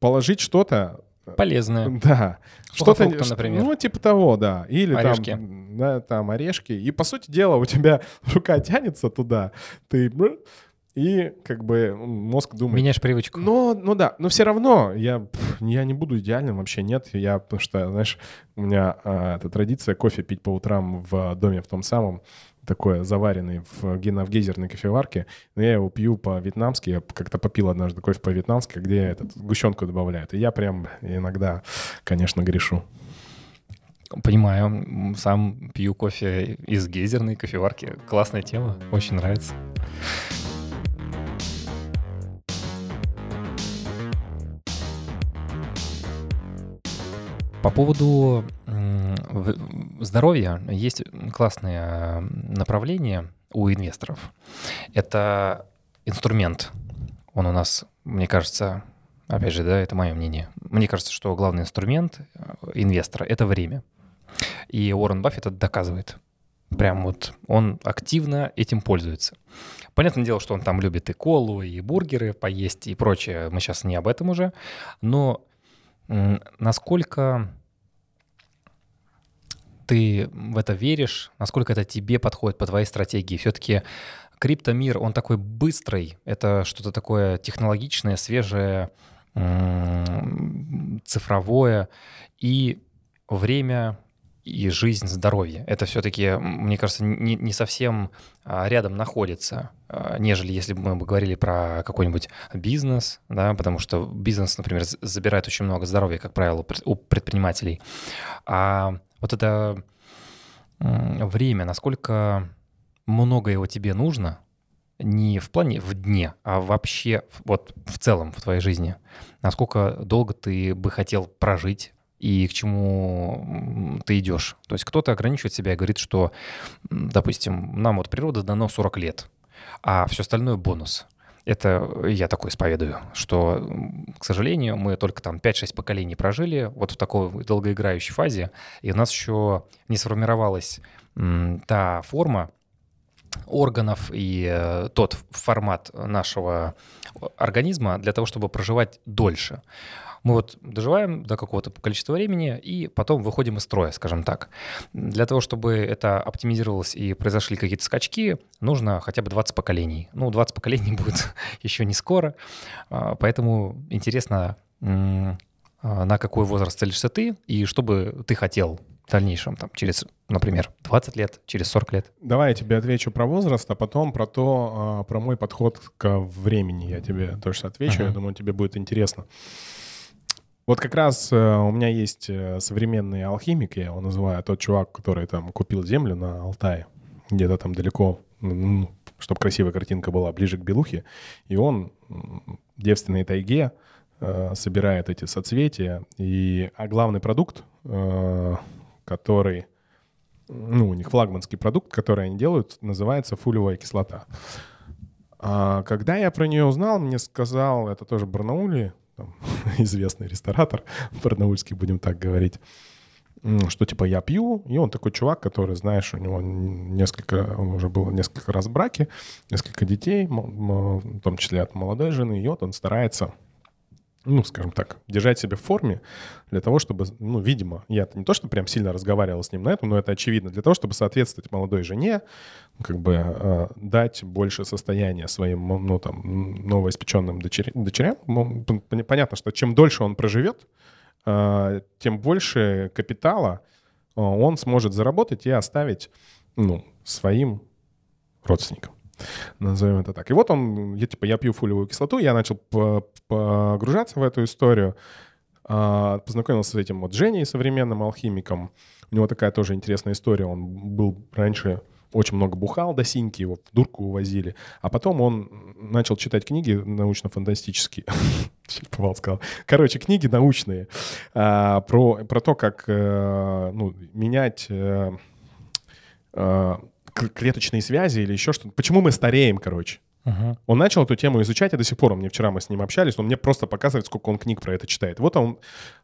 положить что-то Полезное. (laughs) Да. Что-то, например. Ну, типа того, да. Или орешки. там, да, там орешки. И, по сути дела, у тебя (laughs) рука тянется туда, ты и как бы мозг думает... Меняешь привычку. Ну, ну да, но все равно я, я не буду идеальным, вообще нет. Я, потому что, знаешь, у меня а, эта традиция кофе пить по утрам в доме в том самом такое заваренный в, в гейзерной кофеварке, но я его пью по-вьетнамски. Я как-то попил однажды кофе по-вьетнамски, где этот сгущенку добавляют. И я прям иногда, конечно, грешу. Понимаю. Сам пью кофе из гейзерной кофеварки. Классная тема. Очень нравится. По поводу здоровья есть классные направления у инвесторов. Это инструмент. Он у нас, мне кажется, опять же, да, это мое мнение. Мне кажется, что главный инструмент э, инвестора — это время. И Уоррен Баффет это доказывает. Прям вот он активно этим пользуется. Понятное дело, что он там любит и колу, и бургеры поесть, и прочее. Мы сейчас не об этом уже. Но насколько ты в это веришь, насколько это тебе подходит по твоей стратегии. Все-таки криптомир, он такой быстрый, это что-то такое технологичное, свежее, цифровое, и время и жизнь, здоровье. Это все-таки, мне кажется, не, не совсем а, рядом находится, а, нежели если бы мы говорили про какой-нибудь бизнес, да, потому что бизнес, например, забирает очень много здоровья, как правило, у предпринимателей. А вот это время, насколько много его тебе нужно, не в плане в дне, а вообще вот в целом в твоей жизни. Насколько долго ты бы хотел прожить и к чему ты идешь. То есть кто-то ограничивает себя и говорит, что, допустим, нам вот природа дано 40 лет, а все остальное бонус. это я такой исповедую, что, к сожалению, мы только там 5-6 поколений прожили вот в такой долгоиграющей фазе, и у нас еще не сформировалась та форма, органов и э, тот формат нашего организма для того, чтобы проживать дольше. Мы вот доживаем до какого-то количества времени и потом выходим из строя, скажем так. Для того, чтобы это оптимизировалось и произошли какие-то скачки, нужно хотя бы 20 поколений. Ну, 20 поколений (laughs) будет (laughs) еще не скоро, а, поэтому интересно, на какой возраст целишься ты и что бы ты хотел в дальнейшем, там, через, например, 20 лет, через 40 лет? Давай я тебе отвечу про возраст, а потом про то, а, про мой подход к времени я тебе тоже отвечу. Uh-huh. Я думаю, тебе будет интересно. Вот как раз э, у меня есть э, современный алхимик, я его называю, тот чувак, который там купил землю на Алтае, где-то там далеко, чтобы красивая картинка была, ближе к Белухе, и он в девственной тайге э, собирает эти соцветия, и, а главный продукт, который, ну, у них флагманский продукт, который они делают, называется фулевая кислота. А когда я про нее узнал, мне сказал, это тоже в Барнауле, там, (laughs) известный ресторатор, (laughs) барнаульский, будем так говорить, что типа я пью, и он такой чувак, который, знаешь, у него несколько, он уже был несколько раз в браке, несколько детей, в том числе от молодой жены, и вот он старается ну, скажем так, держать себя в форме для того, чтобы, ну, видимо, я не то, что прям сильно разговаривал с ним на этом, но это очевидно, для того, чтобы соответствовать молодой жене, как бы э, дать больше состояния своим, ну, там, новоиспеченным дочерям. дочерям. Понятно, что чем дольше он проживет, э, тем больше капитала э, он сможет заработать и оставить, ну, своим родственникам. Назовем это так. И вот он, я типа, я пью фолиевую кислоту, я начал погружаться в эту историю, а, познакомился с этим вот Женей, современным алхимиком. У него такая тоже интересная история. Он был раньше очень много бухал до синьки, его в дурку увозили. А потом он начал читать книги научно-фантастические. (laughs) Повал сказал. Короче, книги научные а, про, про то, как э, ну, менять э, э, клеточные связи или еще что-то. Почему мы стареем, короче? Uh-huh. Он начал эту тему изучать, и до сих пор, мне вчера мы с ним общались, он мне просто показывает, сколько он книг про это читает. Вот он,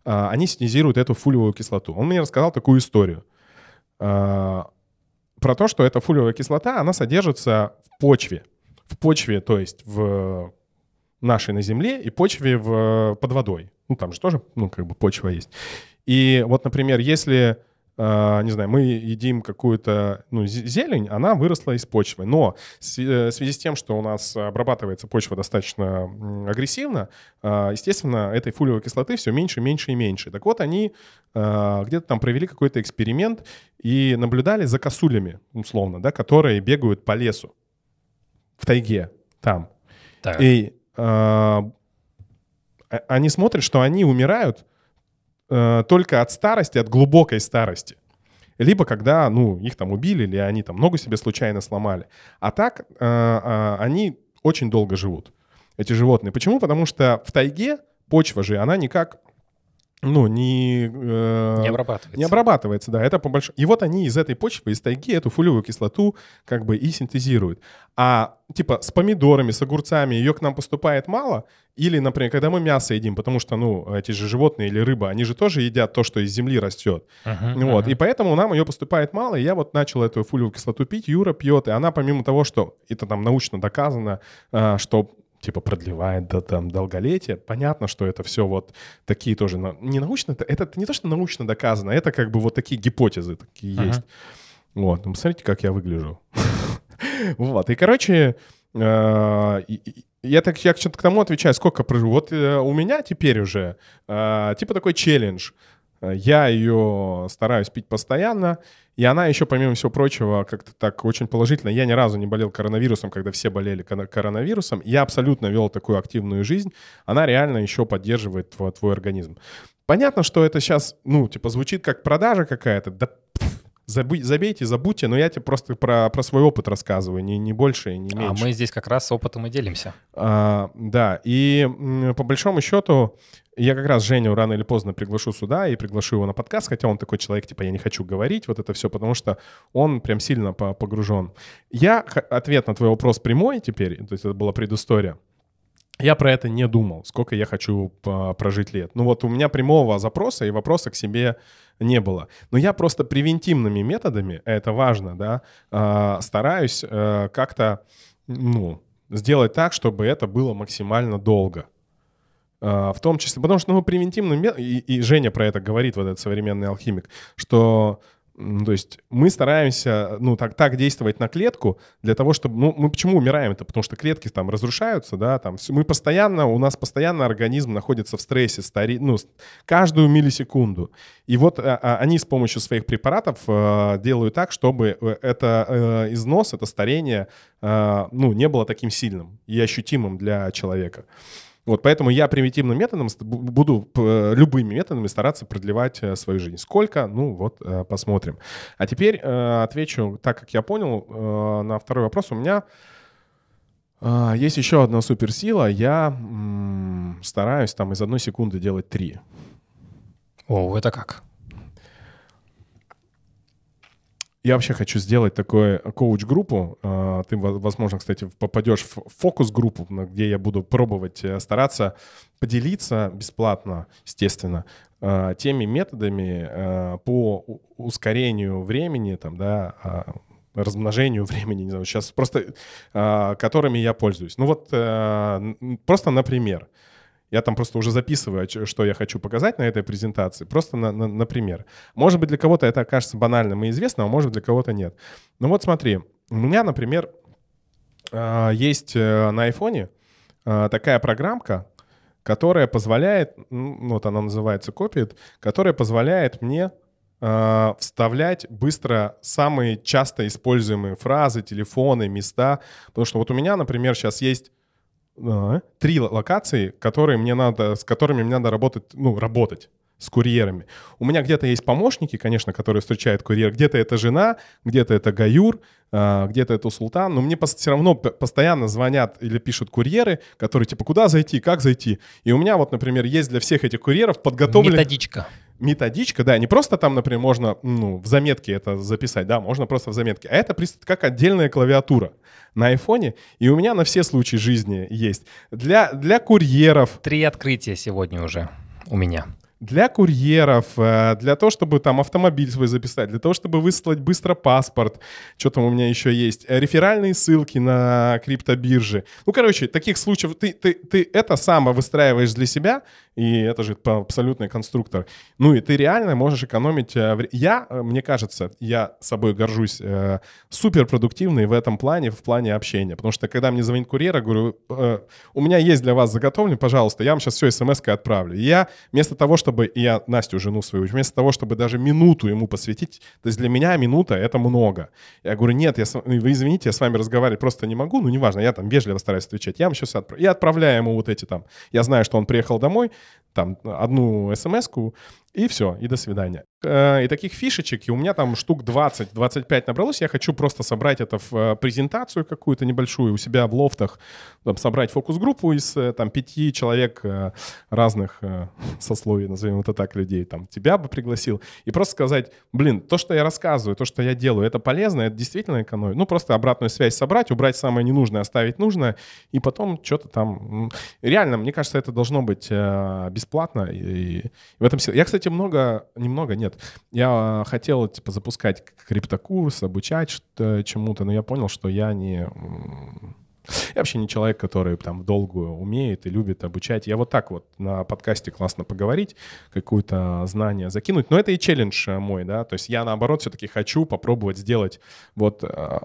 а, они синтезируют эту фулевую кислоту. Он мне рассказал такую историю а, про то, что эта фулевая кислота, она содержится в почве. В почве, то есть в нашей на Земле и почве в, под водой. Ну, там же тоже, ну, как бы почва есть. И вот, например, если не знаю, мы едим какую-то ну, зелень, она выросла из почвы. Но в связи с тем, что у нас обрабатывается почва достаточно агрессивно, uh, естественно, этой фолиевой кислоты все меньше, меньше и меньше. Так вот, они uh, где-то там провели какой-то эксперимент и наблюдали за косулями, условно, да, которые бегают по лесу в тайге там. Так. И они смотрят, что они умирают э, только от старости, от глубокой старости. Либо когда, ну, их там убили, или они там ногу себе случайно сломали. А так э, э, они очень долго живут, эти животные. Почему? Потому что в тайге почва же, она никак ну, не... Э, не обрабатывается. Не обрабатывается, да. Это по большому... И вот они из этой почвы, из тайги эту фолиевую кислоту как бы и синтезируют. А типа с помидорами, с огурцами ее к нам поступает мало. Или, например, когда мы мясо едим, потому что, ну, эти же животные или рыба, они же тоже едят то, что из земли растет. Uh-huh, вот. Uh-huh. И поэтому нам ее поступает мало. И я вот начал эту фолиевую кислоту пить, Юра пьет. И она, помимо того, что это там научно доказано, э, что типа продлевает до там долголетия. Понятно, что это все вот такие тоже не научно, это, это не то, что научно доказано, это как бы вот такие гипотезы такие uh-huh. есть. Вот, ну, посмотрите, как я выгляжу. (laughs) вот, и короче, э, я так я к тому отвечаю, сколько проживу. Вот э, у меня теперь уже э, типа такой челлендж. Я ее стараюсь пить постоянно. И она еще, помимо всего прочего, как-то так очень положительно. Я ни разу не болел коронавирусом, когда все болели коронавирусом. Я абсолютно вел такую активную жизнь. Она реально еще поддерживает твой, твой организм. Понятно, что это сейчас, ну, типа, звучит как продажа какая-то. Да забы- забейте, забудьте, но я тебе просто про, про свой опыт рассказываю, не, не больше, не меньше. А мы здесь как раз опытом и делимся. А, да, и по большому счету я как раз Женю рано или поздно приглашу сюда и приглашу его на подкаст, хотя он такой человек, типа, я не хочу говорить вот это все, потому что он прям сильно погружен. Я ответ на твой вопрос прямой теперь, то есть это была предыстория. Я про это не думал, сколько я хочу прожить лет. Ну вот у меня прямого запроса и вопроса к себе не было. Но я просто превентивными методами, это важно, да, а, стараюсь э, как-то, ну, сделать так, чтобы это было максимально долго. А, в том числе, потому что ну, превентивным и, и Женя про это говорит, вот этот современный алхимик, что то есть мы стараемся, ну, так, так действовать на клетку для того, чтобы... Ну, мы почему умираем? Это потому что клетки там разрушаются, да, там... Мы постоянно, у нас постоянно организм находится в стрессе, стари, ну, каждую миллисекунду. И вот а, а, они с помощью своих препаратов а, делают так, чтобы э, это а, износ, это старение, а, ну, не было таким сильным и ощутимым для человека. Вот поэтому я примитивным методом буду любыми методами стараться продлевать э, свою жизнь. Сколько? Ну вот э, посмотрим. А теперь э, отвечу так, как я понял, на второй вопрос. У меня есть еще одна суперсила. Я стараюсь там из одной секунды делать три. О, это как? Я вообще хочу сделать такую коуч-группу. А, ты, возможно, кстати, попадешь в фокус-группу, где я буду пробовать э, стараться поделиться бесплатно, естественно, а, теми методами а, по ускорению времени, там, да, размножению (laughs) времени, не знаю, сейчас просто которыми я пользуюсь. Ну вот э, просто например. Я там просто уже записываю, что я хочу показать на этой презентации, просто на, на, например. Может быть, для кого-то это окажется банальным и известным, а может, для кого-то нет. Ну вот смотри, у меня, например, а, есть э, на айфоне а, такая программка, которая позволяет, ну, вот она называется Copied, которая позволяет мне э, вставлять быстро самые часто используемые фразы, телефоны, места. Потому что вот у меня, например, сейчас есть три локации, которые мне надо, с которыми мне надо работать, ну, работать с курьерами. У меня где-то есть помощники, конечно, которые встречают курьер. Где-то это жена, где-то это Гаюр, а, где-то это Султан. Но мне все равно постоянно звонят или пишут курьеры, которые типа, куда зайти, как зайти. И у меня вот, например, есть для всех этих курьеров подготовленная Методичка методичка, да, не просто там, например, можно ну, в заметке это записать, да, можно просто в заметке, а это как отдельная клавиатура на айфоне, и у меня на все случаи жизни есть. Для, для курьеров... Три открытия сегодня уже у меня для курьеров, э, для того, чтобы там автомобиль свой записать, для того, чтобы выслать быстро паспорт, что там у меня еще есть, э, реферальные ссылки на криптобиржи. Ну, короче, таких случаев ты, ты, ты это само выстраиваешь для себя, и это же абсолютный конструктор. Ну, и ты реально можешь экономить... Э, я, мне кажется, я собой горжусь, суперпродуктивный в этом плане, в плане общения, потому что когда мне звонит курьер, я говорю, у меня есть для вас заготовлено, пожалуйста, я вам сейчас все смс-кой отправлю. И я вместо того, чтобы я Настю, жену свою, вместо того, чтобы даже минуту ему посвятить, то есть для меня минута — это много. Я говорю, нет, я, вы извините, я с вами разговаривать просто не могу, ну, неважно, я там вежливо стараюсь отвечать, я вам сейчас отправляю. Я отправляю ему вот эти там, я знаю, что он приехал домой, там, одну смс-ку, и все, и до свидания. Э, и таких фишечек, и у меня там штук 20-25 набралось. Я хочу просто собрать это в э, презентацию какую-то небольшую у себя в лофтах, там, собрать фокус-группу из э, там пяти человек разных (laughs) сословий, назовем это так, людей. Там тебя бы пригласил. И просто сказать, блин, то, что я рассказываю, то, что я делаю, это полезно, это действительно экономит. Ну, просто обратную связь собрать, убрать самое ненужное, оставить нужное, и потом что-то там... Реально, мне кажется, это должно быть бесплатно. И, в этом. Я, кстати, много, немного, нет, я хотел, типа, запускать криптокурс, обучать чему-то, но я понял, что я не... Я вообще не человек, который там в долгую умеет и любит обучать. Я вот так вот на подкасте классно поговорить, какое-то знание закинуть. Но это и челлендж э, мой, да. То есть я, наоборот, все-таки хочу попробовать сделать вот э,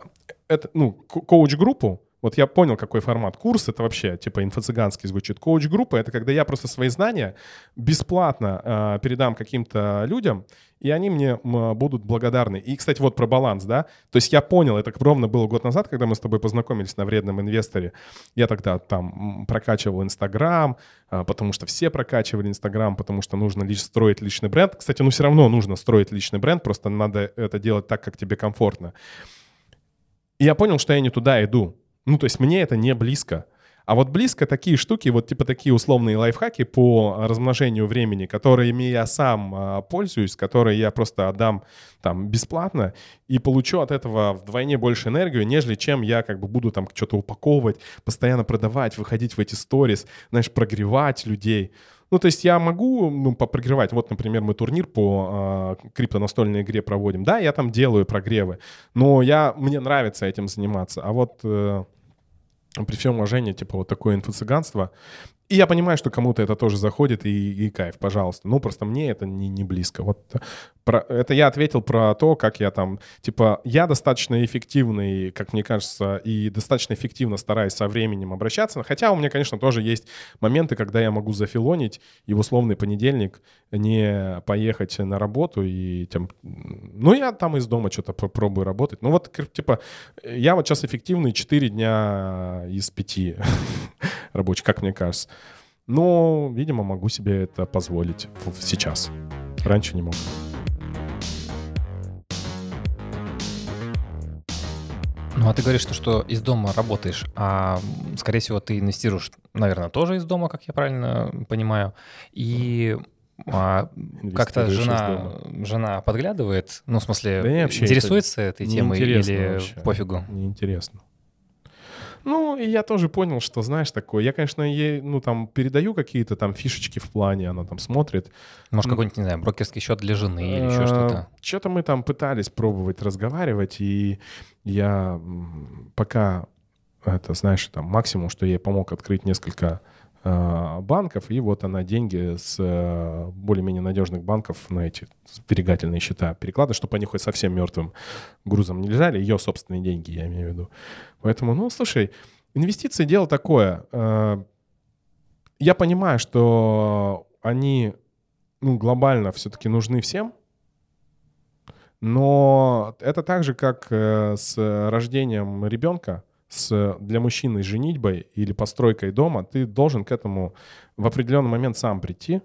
это, ну, коуч-группу, Вот я понял, какой формат. Курс — это вообще, типа, инфо-цыганский звучит. Коуч-группа — это когда я просто свои знания бесплатно э, передам каким-то людям, и они мне будут благодарны. И, кстати, вот про баланс, да. То есть я понял, это ровно было год назад, когда мы с тобой познакомились на вредном инвесторе. Я тогда там прокачивал Инстаграм, а, потому что все прокачивали Инстаграм, потому что нужно лишь строить личный бренд. Кстати, ну все равно нужно строить личный бренд, просто надо это делать так, как тебе комфортно. И я понял, что я не туда иду. Ну, то есть мне это не близко. А вот близко такие штуки, вот типа такие условные лайфхаки по размножению времени, которыми я сам а, пользуюсь, которые я просто отдам там бесплатно и получу от этого вдвойне больше энергию, нежели чем я как бы буду там что-то упаковывать, постоянно продавать, выходить в эти сторис, знаешь, прогревать людей. Ну, то есть я могу ну, попрогревать. Вот, например, мы турнир по э, криптонастольной игре проводим. Да, я там делаю прогревы, но я, мне нравится этим заниматься. А вот э, при всем уважении, типа, вот такое инфо-цыганство, и я понимаю, что кому-то это тоже заходит, и, и кайф, пожалуйста. Ну, просто мне это не, не близко. Вот про, это я ответил про то, как я там... Типа, я достаточно эффективный, как мне кажется, и достаточно эффективно стараюсь со временем обращаться. Хотя у меня, конечно, тоже есть моменты, когда я могу зафилонить и в условный понедельник не поехать на работу и тем... Ну, я там из дома что-то пробую работать. Ну, вот, типа, я вот сейчас эффективный 4 дня из 5 (laughs) рабочих, как мне кажется. Но, видимо, могу себе это позволить сейчас. Раньше не мог. Ну, а ты говоришь, что, что из дома работаешь, а, скорее всего, ты инвестируешь, наверное, тоже из дома, как я правильно понимаю. И а, как-то жена, жена подглядывает, ну, в смысле, да интересуется этой темой или вообще. пофигу? Неинтересно. Ну, и я тоже понял, что, знаешь, такое, я, конечно, ей, ну, там, передаю какие-то там фишечки в плане, она там смотрит. Может, какой-нибудь, не знаю, брокерский счет для жены или еще что-то? Что-то мы там пытались пробовать разговаривать, и я пока, это, знаешь, там, максимум, что я ей помог открыть несколько банков, и вот она деньги с э, более-менее надежных банков на эти сберегательные счета перекладывает, чтобы они хоть совсем мертвым грузом не лежали, ее собственные деньги, я имею в виду. Поэтому, ну, слушай, инвестиции — дело такое. Э, я понимаю, что они ну, глобально все-таки нужны всем, но это так же, как э, с рождением ребенка — с, для мужчины женитьбой или постройкой дома, ты должен к этому в определенный момент сам прийти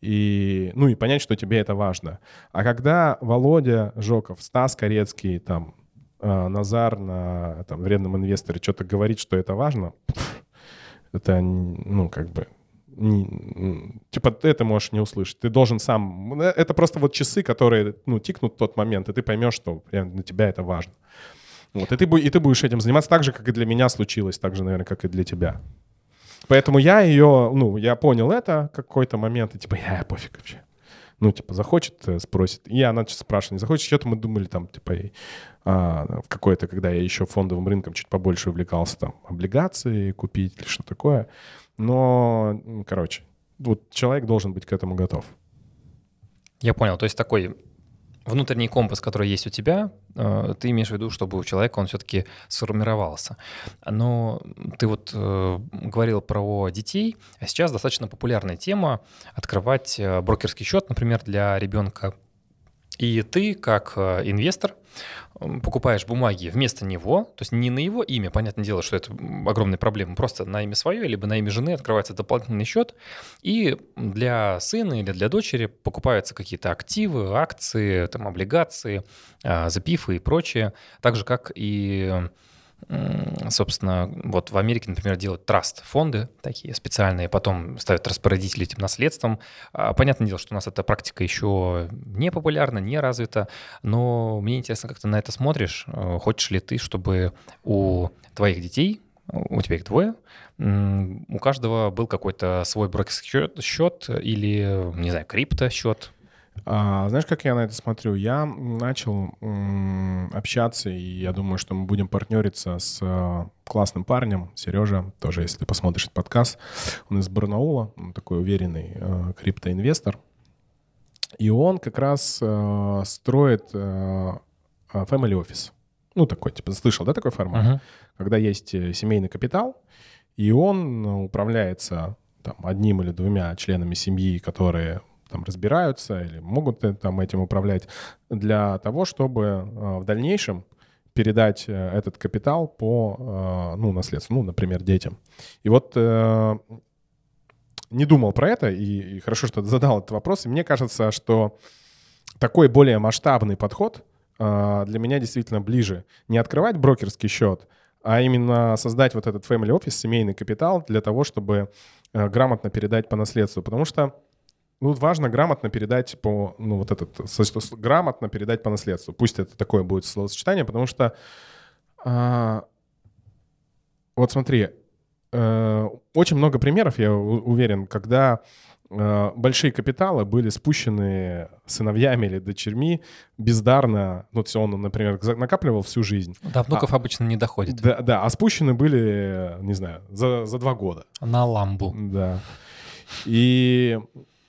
и, ну, и понять, что тебе это важно. А когда Володя Жоков, Стас Корецкий, там, э, Назар на там, вредном инвесторе что-то говорит, что это важно, это, ну, как бы, не, типа ты это можешь не услышать. Ты должен сам... Э, это просто вот часы, которые, ну, тикнут в тот момент, и ты поймешь, что для тебя это важно. Вот, и, ты, и ты будешь этим заниматься так же, как и для меня случилось, так же, наверное, как и для тебя. Поэтому я ее, ну, я понял это какой-то момент, и типа, я пофиг вообще. Ну, типа, захочет, э, спросит. И она спрашивает, не захочет, что-то мы думали там, типа, а, в какое-то, когда я еще фондовым рынком чуть побольше увлекался, там, облигации купить или что такое. Но, короче, вот человек должен быть к этому готов. Я понял. То есть такой внутренний компас, который есть у тебя, э, ты имеешь в виду, чтобы у человека он все-таки сформировался. Но ты вот э, говорил про детей, а сейчас достаточно популярная тема открывать э, брокерский счет, например, для ребенка. И ты, как инвестор, покупаешь бумаги вместо него, то есть не на его имя, понятное дело, что это огромная проблема, просто на имя свое, либо на имя жены открывается дополнительный счет, и для сына или для дочери покупаются какие-то активы, акции, там, облигации, а, запифы и прочее, так же, как и собственно, вот в Америке, например, делают траст-фонды такие специальные, потом ставят распорядителей этим наследством. А, понятное дело, что у нас эта практика еще не популярна, не развита, но мне интересно, как ты на это смотришь. Э, хочешь ли ты, чтобы у твоих детей, у тебя их двое, у каждого был какой-то свой брокерский счет, счет или, не знаю, крипто счет, а, знаешь, как я на это смотрю? Я начал м, общаться, и я думаю, что мы будем партнериться с а, классным парнем, Сережа, тоже, если ты посмотришь этот подкаст, он из Барнаула, он такой уверенный а, криптоинвестор. И он как раз а, строит а, family office. Ну, такой, типа, слышал, да, такой формат? Мгм. Когда есть э, семейный капитал, и он управляется там, одним или двумя членами семьи, которые там разбираются или могут э, там этим управлять, для того, чтобы э, в дальнейшем передать э, этот капитал по ну, наследству, ну, например, детям. И вот не думал про это, и, хорошо, что задал этот вопрос. И мне кажется, что такой более масштабный подход для меня действительно ближе. Не открывать брокерский счет, а именно создать вот этот family office, семейный капитал для того, чтобы грамотно передать по наследству. Потому что ну, важно грамотно передать по, ну, вот этот, грамотно передать по наследству. Пусть это такое будет словосочетание, потому что, а, вот смотри, э, очень много примеров, я уверен, когда э, большие капиталы были спущены сыновьями или дочерьми бездарно, ну, есть он, например, накапливал всю жизнь. До внуков обычно не доходит. Да, да, а спущены были, не знаю, за, за два года. На ламбу. Да. И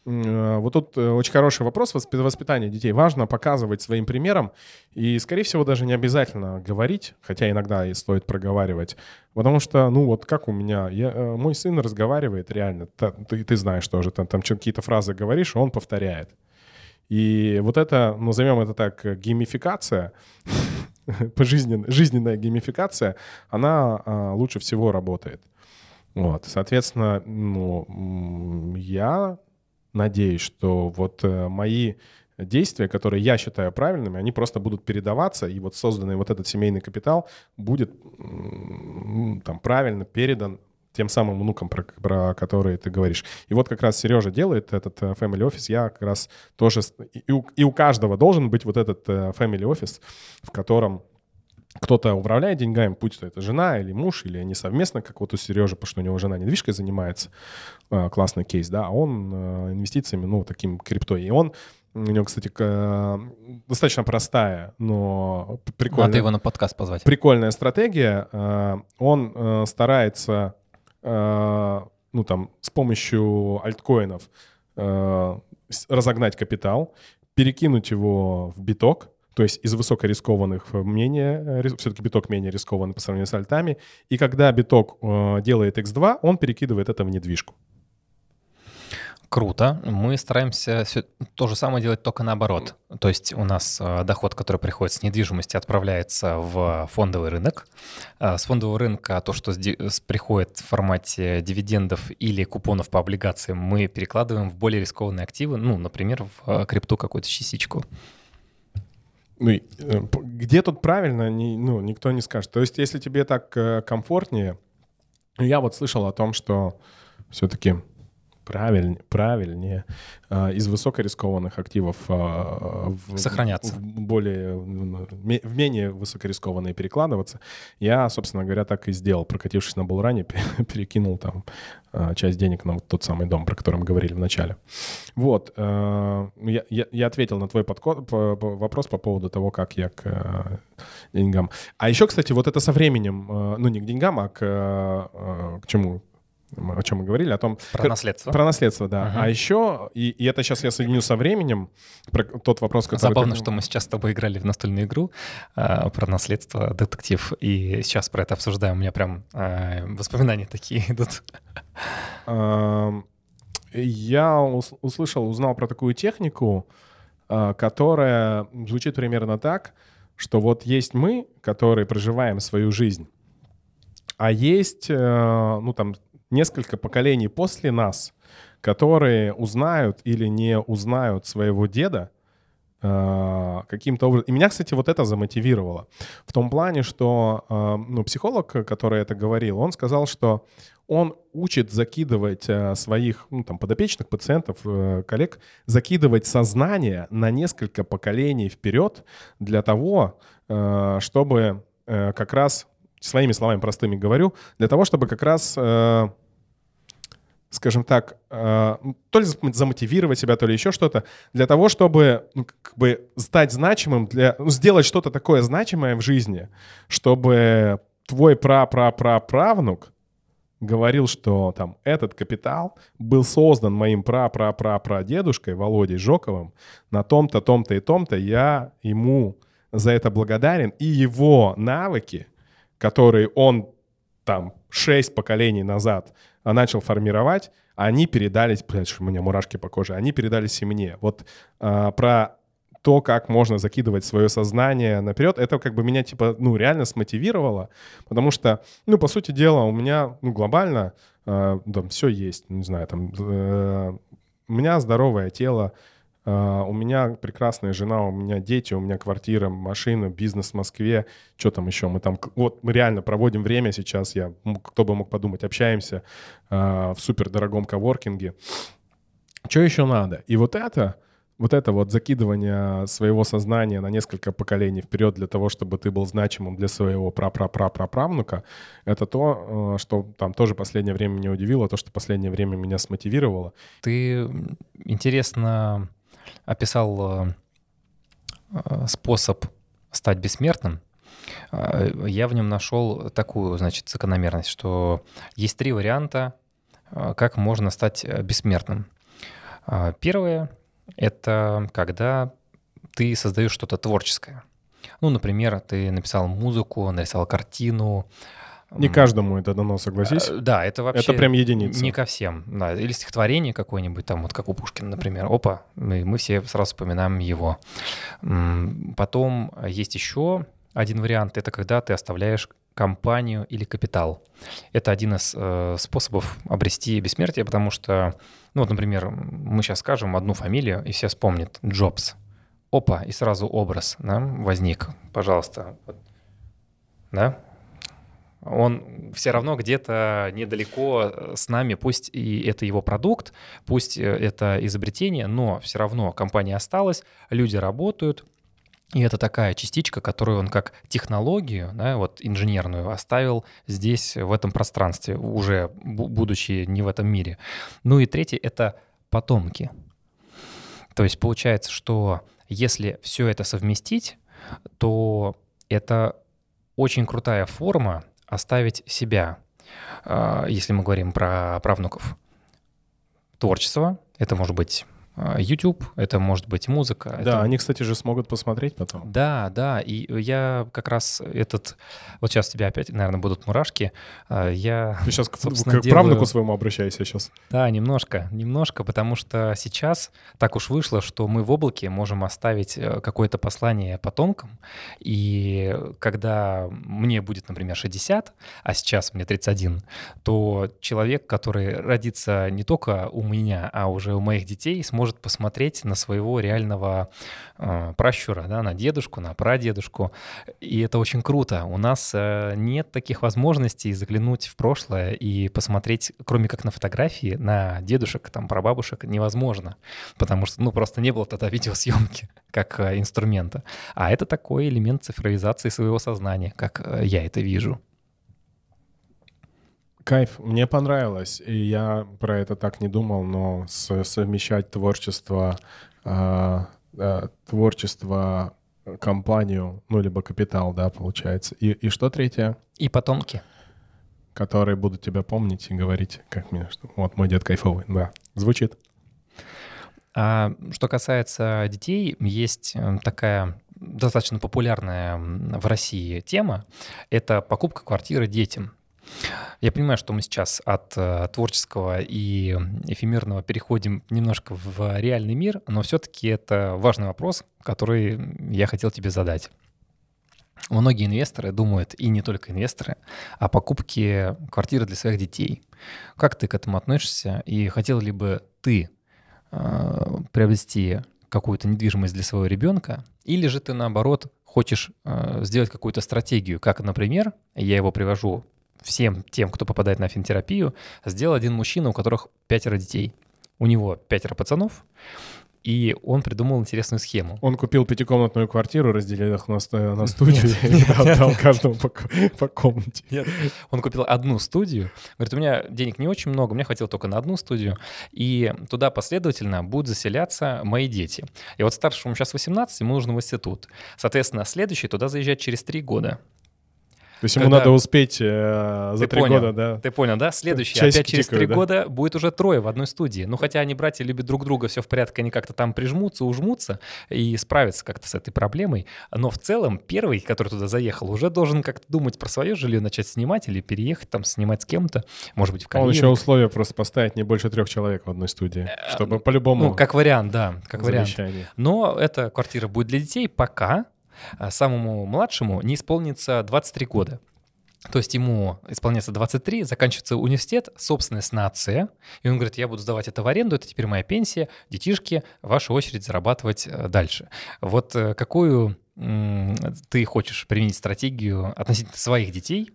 вот тут э, очень хороший вопрос воспи- воспитания детей. Важно показывать своим примером, и, скорее всего, даже не обязательно говорить, хотя иногда и стоит проговаривать, потому что, ну вот как у меня, я, э, мой сын разговаривает реально, ты, ты знаешь тоже, там, там какие-то фразы говоришь, он повторяет. И вот это, назовем это так, э, геймификация, (laughs) пожизненная, жизненная геймификация, она а, лучше всего работает. Вот, соответственно, ну, я надеюсь, что вот э, мои действия, которые я считаю правильными, они просто будут передаваться, и вот созданный вот этот семейный капитал будет там правильно передан тем самым внукам, про, про которые ты говоришь. И вот как раз Сережа делает этот э, family office, я как раз тоже... И у, и у каждого должен быть вот этот э, family office, в котором кто-то управляет деньгами, будь то это жена или муж, или они совместно, как вот у Сережи, потому что у него жена недвижкой занимается, э, классный кейс, да, а он э, инвестициями, ну, таким криптой. И он, у него, кстати, э, достаточно простая, но прикольная, Надо его на подкаст позвать. прикольная стратегия. Он старается, ну, там, с помощью альткоинов разогнать капитал, перекинуть его в биток, то есть из высокорискованных в менее, все-таки биток менее рискованный по сравнению с альтами, и когда биток э, делает X2, он перекидывает это в недвижку. Круто. Мы стараемся всё то же самое делать только наоборот. То есть у нас э, доход, который приходит с недвижимости, отправляется в фондовый рынок. С фондового рынка то, что приходит в формате дивидендов или купонов по облигациям, мы перекладываем в более рискованные активы, ну, например, в э, крипту какую-то частичку. Ну, э, где тут правильно, ни- ну, никто не скажет. То есть, если тебе так э, комфортнее, я вот слышал о том, что все-таки правильнее, правильнее э, из высокорискованных активов э, в, Сохраняться. в более в менее высокорискованные перекладываться. Я, собственно говоря, так и сделал, прокатившись на Булране, (laughs) перекинул там э, часть денег на вот тот самый дом, про который мы говорили в начале. Вот, я, я- я ответил на твой подко- по- по- вопрос по поводу того, как я к э, деньгам. А еще, кстати, вот это со временем, э, ну не к деньгам, а к, э, к чему, о чем мы говорили, о том, Про наследство. про наследство, да. Мгм. А еще, и, и это сейчас я соединю со временем, про тот вопрос, который... Забавно, ты- что мы сейчас с тобой играли в настольную игру а, про наследство, детектив, и сейчас про это обсуждаем. У меня прям а, воспоминания такие (laughs) идут. Я ус- услышал, узнал про такую технику, э, которая звучит примерно так, что вот есть мы, которые проживаем свою жизнь, а есть, э, ну там, несколько поколений после нас, которые узнают или не узнают своего деда э, каким-то образом. И меня, кстати, вот это замотивировало. В том плане, что э, ну, психолог, который это говорил, он сказал, что он учит закидывать э, своих ну, там, подопечных пациентов, э, коллег, закидывать сознание на несколько поколений вперед для того, э, чтобы как раз, своими словами простыми говорю, для того, чтобы как раз скажем так, э, то ли зам- замотивировать себя, то ли еще что-то, для того, чтобы ну, как бы стать значимым, для, ну, сделать что-то такое значимое в жизни, чтобы твой пра-пра-пра-правнук говорил, что там этот капитал был создан моим пра-пра-пра-прадедушкой Володей Жоковым на том-то, том-то и том-то. Я ему за это благодарен, и его навыки, которые он там шесть поколений назад начал формировать, они передались, блядь, у меня мурашки по коже, они передались и мне. Вот а, про то, как можно закидывать свое сознание наперед, это как бы меня, типа, ну, реально смотивировало, потому что, ну, по сути дела, у меня, ну, глобально, э, там, все есть, не знаю, там, э, у меня здоровое тело, Uh, у меня прекрасная жена, у меня дети, у меня квартира, машина, бизнес в Москве. Что там еще? Мы там, вот мы реально проводим время сейчас, я, кто бы мог подумать, общаемся uh, в супер дорогом коворкинге. Что еще надо? И вот это, вот это вот закидывание своего сознания на несколько поколений вперед для того, чтобы ты был значимым для своего пра-пра-пра-пра-правнука, это то, э, что там тоже последнее время меня удивило, то, что последнее время меня смотивировало. Ты интересно описал э, э, способ стать бессмертным. Я в нем нашел такую, значит, закономерность, что есть три варианта, как можно стать бессмертным. Первое это когда ты создаешь что-то творческое. Ну, например, ты написал музыку, нарисовал картину. Не каждому это дано, согласись. А, да, это вообще... Это прям единица. Не ко всем. Да. Или стихотворение какое-нибудь, там, вот как у Пушкина, например. Опа, мы, мы все сразу вспоминаем его. Потом есть еще один вариант. Это когда ты оставляешь компанию или капитал. Это один из э, способов обрести бессмертие, потому что ну вот, например, мы сейчас скажем одну фамилию, и все вспомнят Джобс. Опа, и сразу образ да, возник. Пожалуйста. Да? Он все равно где-то недалеко э, с нами, пусть и это его продукт, пусть э, это изобретение, но все равно компания осталась, люди работают, и это такая частичка, которую он как технологию, да, вот инженерную, оставил здесь, в этом пространстве, уже будучи не в этом мире. Ну и третье — это потомки. То есть получается, что если все это совместить, то это очень крутая форма оставить себя, а, если мы говорим про правнуков. Творчество — это может быть YouTube, это может быть музыка. Да, это... они, кстати же, смогут посмотреть потом. Да, да, и я как раз этот... Вот сейчас у тебя опять, наверное, будут мурашки. А, я, Ты сейчас к, к делаю... правнуку своему обращайся сейчас. Да, немножко, немножко, потому что сейчас так уж вышло, что мы в облаке можем оставить э, какое-то послание потомкам, и когда мне будет, например, 60, а сейчас мне 31, то человек, который родится не только у меня, а уже у моих детей, сможет может посмотреть на своего реального э, пращура, да, на дедушку, на прадедушку. И это очень круто. У нас э, нет таких возможностей заглянуть в прошлое и посмотреть, кроме как на фотографии, на дедушек, там, прабабушек, невозможно. Потому что, ну, просто не было тогда (laughs) видеосъемки как э, инструмента. А это такой элемент цифровизации своего сознания, как э, я это вижу. Кайф, мне понравилось, и я про это так не думал, но совмещать творчество, э, э, творчество, компанию, ну, либо капитал, да, получается. И, и что третье? И потомки. Которые будут тебя помнить и говорить, как мне, что вот мой дед кайфовый, да, звучит. А что касается детей, есть э, такая достаточно популярная в России тема — это покупка квартиры детям. Я понимаю, что мы сейчас от э, творческого и эфемерного переходим немножко в реальный мир, но все-таки это важный вопрос, который я хотел тебе задать. Многие инвесторы думают, и не только инвесторы, о покупке квартиры для своих детей. Как ты к этому относишься? И хотел ли бы ты э, приобрести какую-то недвижимость для своего ребенка, или же ты наоборот хочешь э, сделать какую-то стратегию, как, например, я его привожу всем тем, кто попадает на финтерапию, сделал один мужчина, у которых пятеро детей. У него пятеро пацанов, и он придумал интересную схему. Он купил пятикомнатную квартиру, разделил их на, на студию и отдал каждому по, по комнате. Нет, он купил одну студию. Говорит, у меня денег не очень много, мне хватило только на одну студию. И туда последовательно будут заселяться мои дети. И вот старшему сейчас 18, ему нужно в институт. Соответственно, следующий туда заезжает через три года. То есть ему Когда- надо успеть э, за Ты три понял. года, да? Ты понял, да? Следующий, Часики опять через три да? года будет уже трое в одной студии. Ну, хотя они, братья, любят друг друга, все в порядке, они как-то там прижмутся, ужмутся и справятся как-то с этой проблемой. Но в целом первый, который туда заехал, уже должен как-то думать про свое жилье, начать снимать или переехать там, снимать с кем-то, может быть, в Он еще условия просто поставить не больше трех человек в одной студии, чтобы по-любому Ну, как вариант, да, как вариант. Но эта квартира будет для детей, пока самому младшему не исполнится 23 года. То есть ему исполняется 23, заканчивается университет, собственность нация, и он говорит, я буду сдавать это в аренду, это теперь моя пенсия, детишки, ваша очередь зарабатывать э, дальше. Вот э, какую ты хочешь применить стратегию относительно своих детей?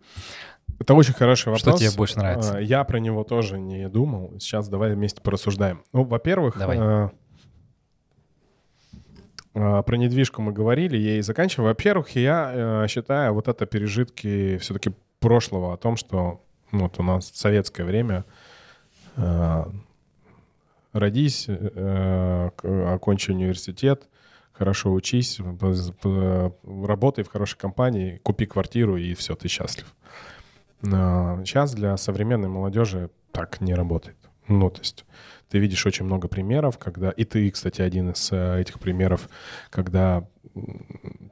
Это очень хороший вопрос. Что тебе больше нравится? А, Я про него тоже не думал. Сейчас давай вместе порассуждаем. Ну, во-первых, Давай. э, про недвижку мы говорили, ей заканчиваем. Во-первых, я э, считаю вот это пережитки все-таки прошлого о том, что ну, вот у нас советское время э, родись, э, окончи университет, хорошо учись, работай в хорошей компании, купи квартиру и все, ты счастлив. Но Сейчас для современной молодежи так не работает. Ну, то есть ты видишь очень много примеров, когда... И ты, кстати, один из э, этих примеров, когда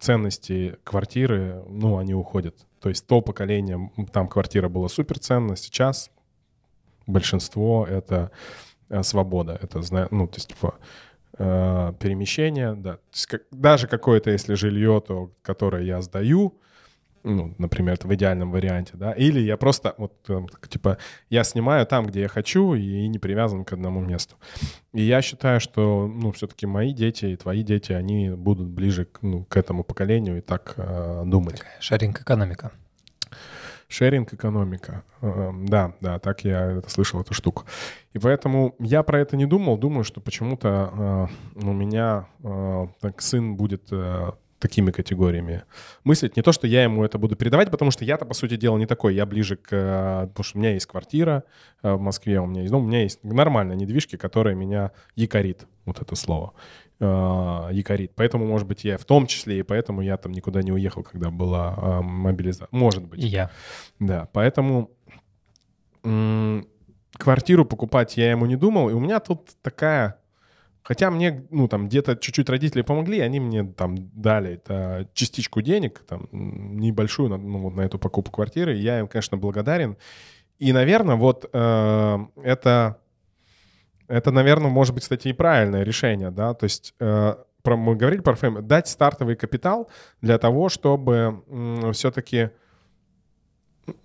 ценности квартиры, ну, они уходят. То есть то поколение, там квартира была суперценна, сейчас большинство — это э, свобода. Это, ну, то есть, типа, э, перемещение, да. То есть как- даже какое-то, если жилье, то, которое я сдаю, ну, например, это в идеальном варианте, да, или я просто, вот, э, так, типа, я снимаю там, где я хочу, и не привязан к одному месту. И я считаю, что, ну, все-таки мои дети и твои дети, они будут ближе к, ну, к этому поколению и так э, думать. Шаринг экономика. Шеринг экономика. Э, Да, да, так я это слышал, эту штуку. И поэтому я про это не думал. Думаю, что почему-то э, у меня э, так сын будет э, такими категориями мыслить. Не то, что я ему это буду передавать, потому что я-то, по сути дела, не такой. Я ближе к... э, Потому что у меня есть квартира э, в Москве, у меня есть дом, у меня есть нормальная недвижки, которая меня якорит. Вот это слово. Э, Якорит. Поэтому, может быть, я в том числе, и поэтому я там никуда не уехал, когда была мобилизация. Может быть. И я. Да, поэтому квартиру покупать я ему не думал, и у меня тут такая... Хотя мне, ну, там, где-то чуть-чуть родители помогли, они мне там дали это, частичку денег, там, небольшую, на, ну, вот на эту покупку квартиры, я им, конечно, благодарен. И, наверное, вот э, это, это, наверное, может быть, кстати, и правильное решение, да, то есть э, про, мы говорили про ФМ, дать стартовый капитал для того, чтобы все-таки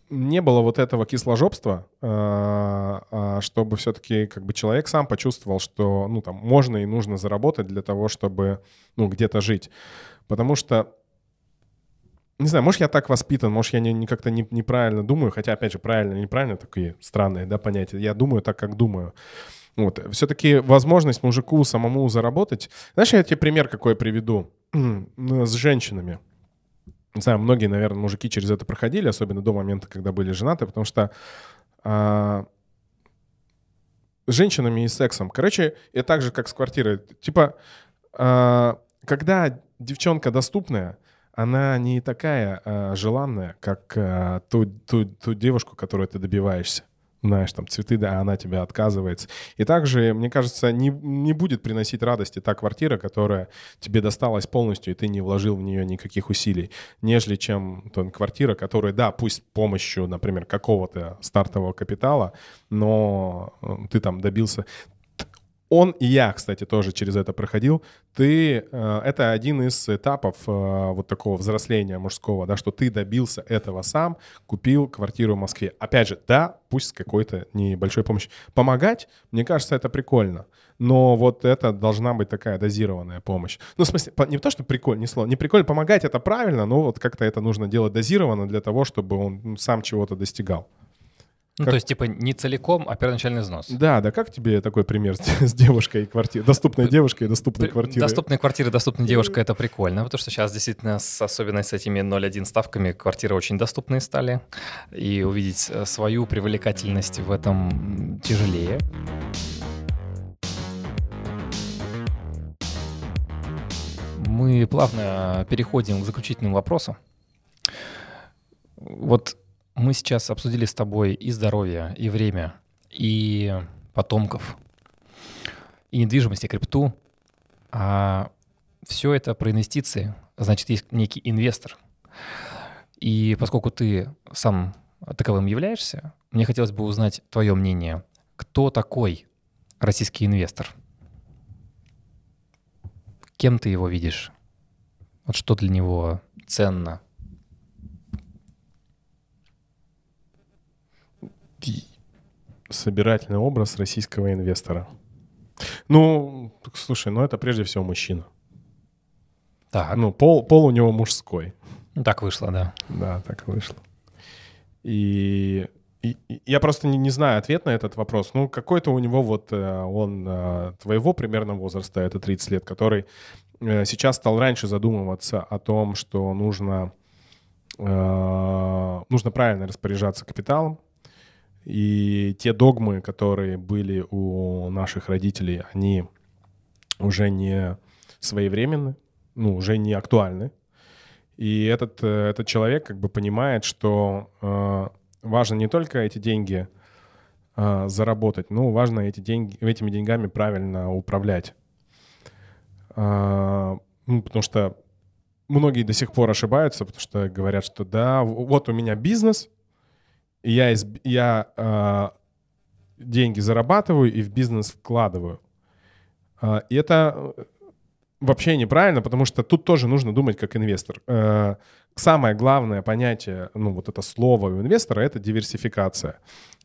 не было вот этого кисложопства, э, а чтобы все-таки как бы человек сам почувствовал, что ну там можно и нужно заработать для того, чтобы ну где-то жить, потому что не знаю, может, я так воспитан, может, я не, не как-то не- неправильно думаю, хотя, опять же, правильно или неправильно, такие странные, да, понятия. Я думаю так, как думаю. Вот. Все-таки возможность мужику самому заработать. Знаешь, я тебе пример какой приведу (clears throat) с женщинами. Не знаю, многие, наверное, мужики через это проходили, особенно до момента, когда были женаты, потому что а, с женщинами и сексом. Короче, это так же, как с квартирой. Типа, а, когда девчонка доступная, она не такая а, желанная, как а, ту, ту, ту девушку, которую ты добиваешься. Знаешь, там цветы, да, она тебя отказывается. И также, мне кажется, не, не будет приносить радости та квартира, которая тебе досталась полностью, и ты не вложил в нее никаких усилий, нежели чем та квартира, которая, да, пусть с помощью, например, какого-то стартового капитала, но э, ты там добился он и я, кстати, тоже через это проходил. Ты, э, это один из этапов э, вот такого взросления мужского, да, что ты добился этого сам, купил квартиру в Москве. Опять же, да, пусть с какой-то небольшой помощью. Помогать, мне кажется, это прикольно. Но вот это должна быть такая дозированная помощь. Ну, в смысле, не то, что прикольно, не слово, не прикольно, помогать это правильно, но вот как-то это нужно делать дозированно для того, чтобы он сам чего-то достигал. Ну, Как- то есть, типа, не целиком, а первоначальный взнос. Да, да, как тебе такой пример с, (laughs) с девушкой и квартирой? Доступной девушкой и доступной квартирой? Доступные квартиры, доступная девушка — это прикольно, потому что сейчас действительно, с, особенно с этими 0,1 ставками, квартиры очень доступные стали, и увидеть э, свою привлекательность в этом тяжелее. Мы плавно переходим к заключительному вопросу. Вот мы сейчас обсудили с тобой и здоровье, и время, и потомков, и недвижимость, и крипту. А все это про инвестиции. Значит, есть некий инвестор. И поскольку ты сам таковым являешься, мне хотелось бы узнать твое мнение. Кто такой российский инвестор? Кем ты его видишь? Вот что для него ценно? Собирательный образ российского инвестора. Ну, слушай, ну это прежде всего мужчина. Так. Ну, пол, пол у него мужской. Ну, так вышло, да. Да, так вышло. И, и, и я просто не, не знаю ответ на этот вопрос. Ну, какой-то у него вот э, он э, твоего примерно возраста, это 30 лет, который э, сейчас стал раньше задумываться о том, что нужно, нужно правильно распоряжаться капиталом. И те догмы, которые были у наших родителей, они уже не своевременны, ну, уже не актуальны. И этот, э, этот человек как бы понимает, что э, важно не только эти деньги э, заработать, но важно эти деньги, этими деньгами правильно управлять. Э, ну, потому что многие до сих пор ошибаются, потому что говорят, что да, вот у меня бизнес, я, из, я э, деньги зарабатываю и в бизнес вкладываю. Э, и это вообще неправильно, потому что тут тоже нужно думать как инвестор. Э, самое главное понятие, ну вот это слово у инвестора — это диверсификация.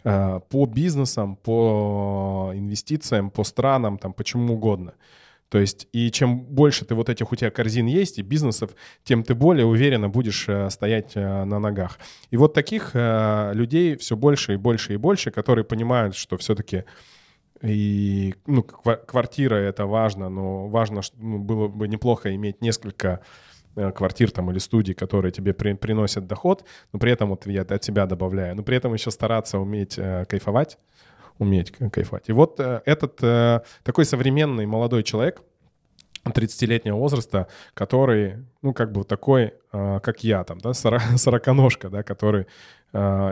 Э, по бизнесам, по инвестициям, по странам, там, почему угодно. То есть, и чем больше ты вот этих у тебя корзин есть и бизнесов, тем ты более уверенно будешь э, стоять на ногах. И вот таких людей все больше и больше и больше, которые понимают, что все-таки и ну, квартира это важно, но важно, что ну, было бы неплохо иметь несколько э, квартир там или студий, которые тебе при, приносят доход, но при этом вот я от себя добавляю, но при этом еще стараться уметь э, кайфовать, уметь кайфовать. И вот э, этот э, такой современный молодой человек 30-летнего возраста, который, ну, как бы такой, э, как я, там, да, (laughs) сороконожка, да, который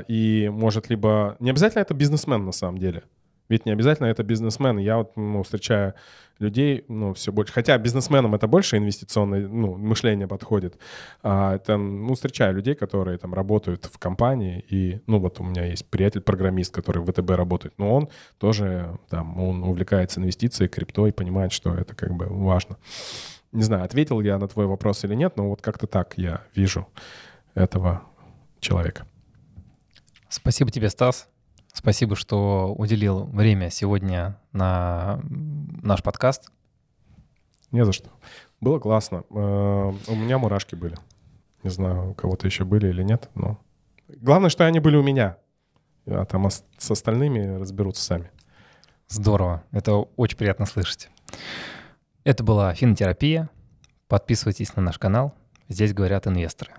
и может либо... Не обязательно это бизнесмен на самом деле, ведь не обязательно это бизнесмен. Я вот ну, встречаю людей, ну, все больше. Хотя бизнесменам это больше инвестиционное ну, мышление подходит. А, это, ну, встречаю людей, которые там работают в компании. И, ну, вот у меня есть приятель-программист, который в ВТБ работает. Но он тоже, там, он увлекается инвестицией, крипто и понимает, что это как бы важно. Не знаю, ответил я на твой вопрос или нет, но вот как-то так я вижу этого человека. Спасибо тебе, Стас. Спасибо, что уделил время сегодня на наш подкаст. Не за что. Было классно. Э, у меня мурашки были. Не знаю, у кого-то еще были или нет, но... Главное, что они были у меня. А там с остальными разберутся сами. Здорово. Это очень приятно слышать. Это была финотерапия. Подписывайтесь на наш канал. Здесь говорят инвесторы.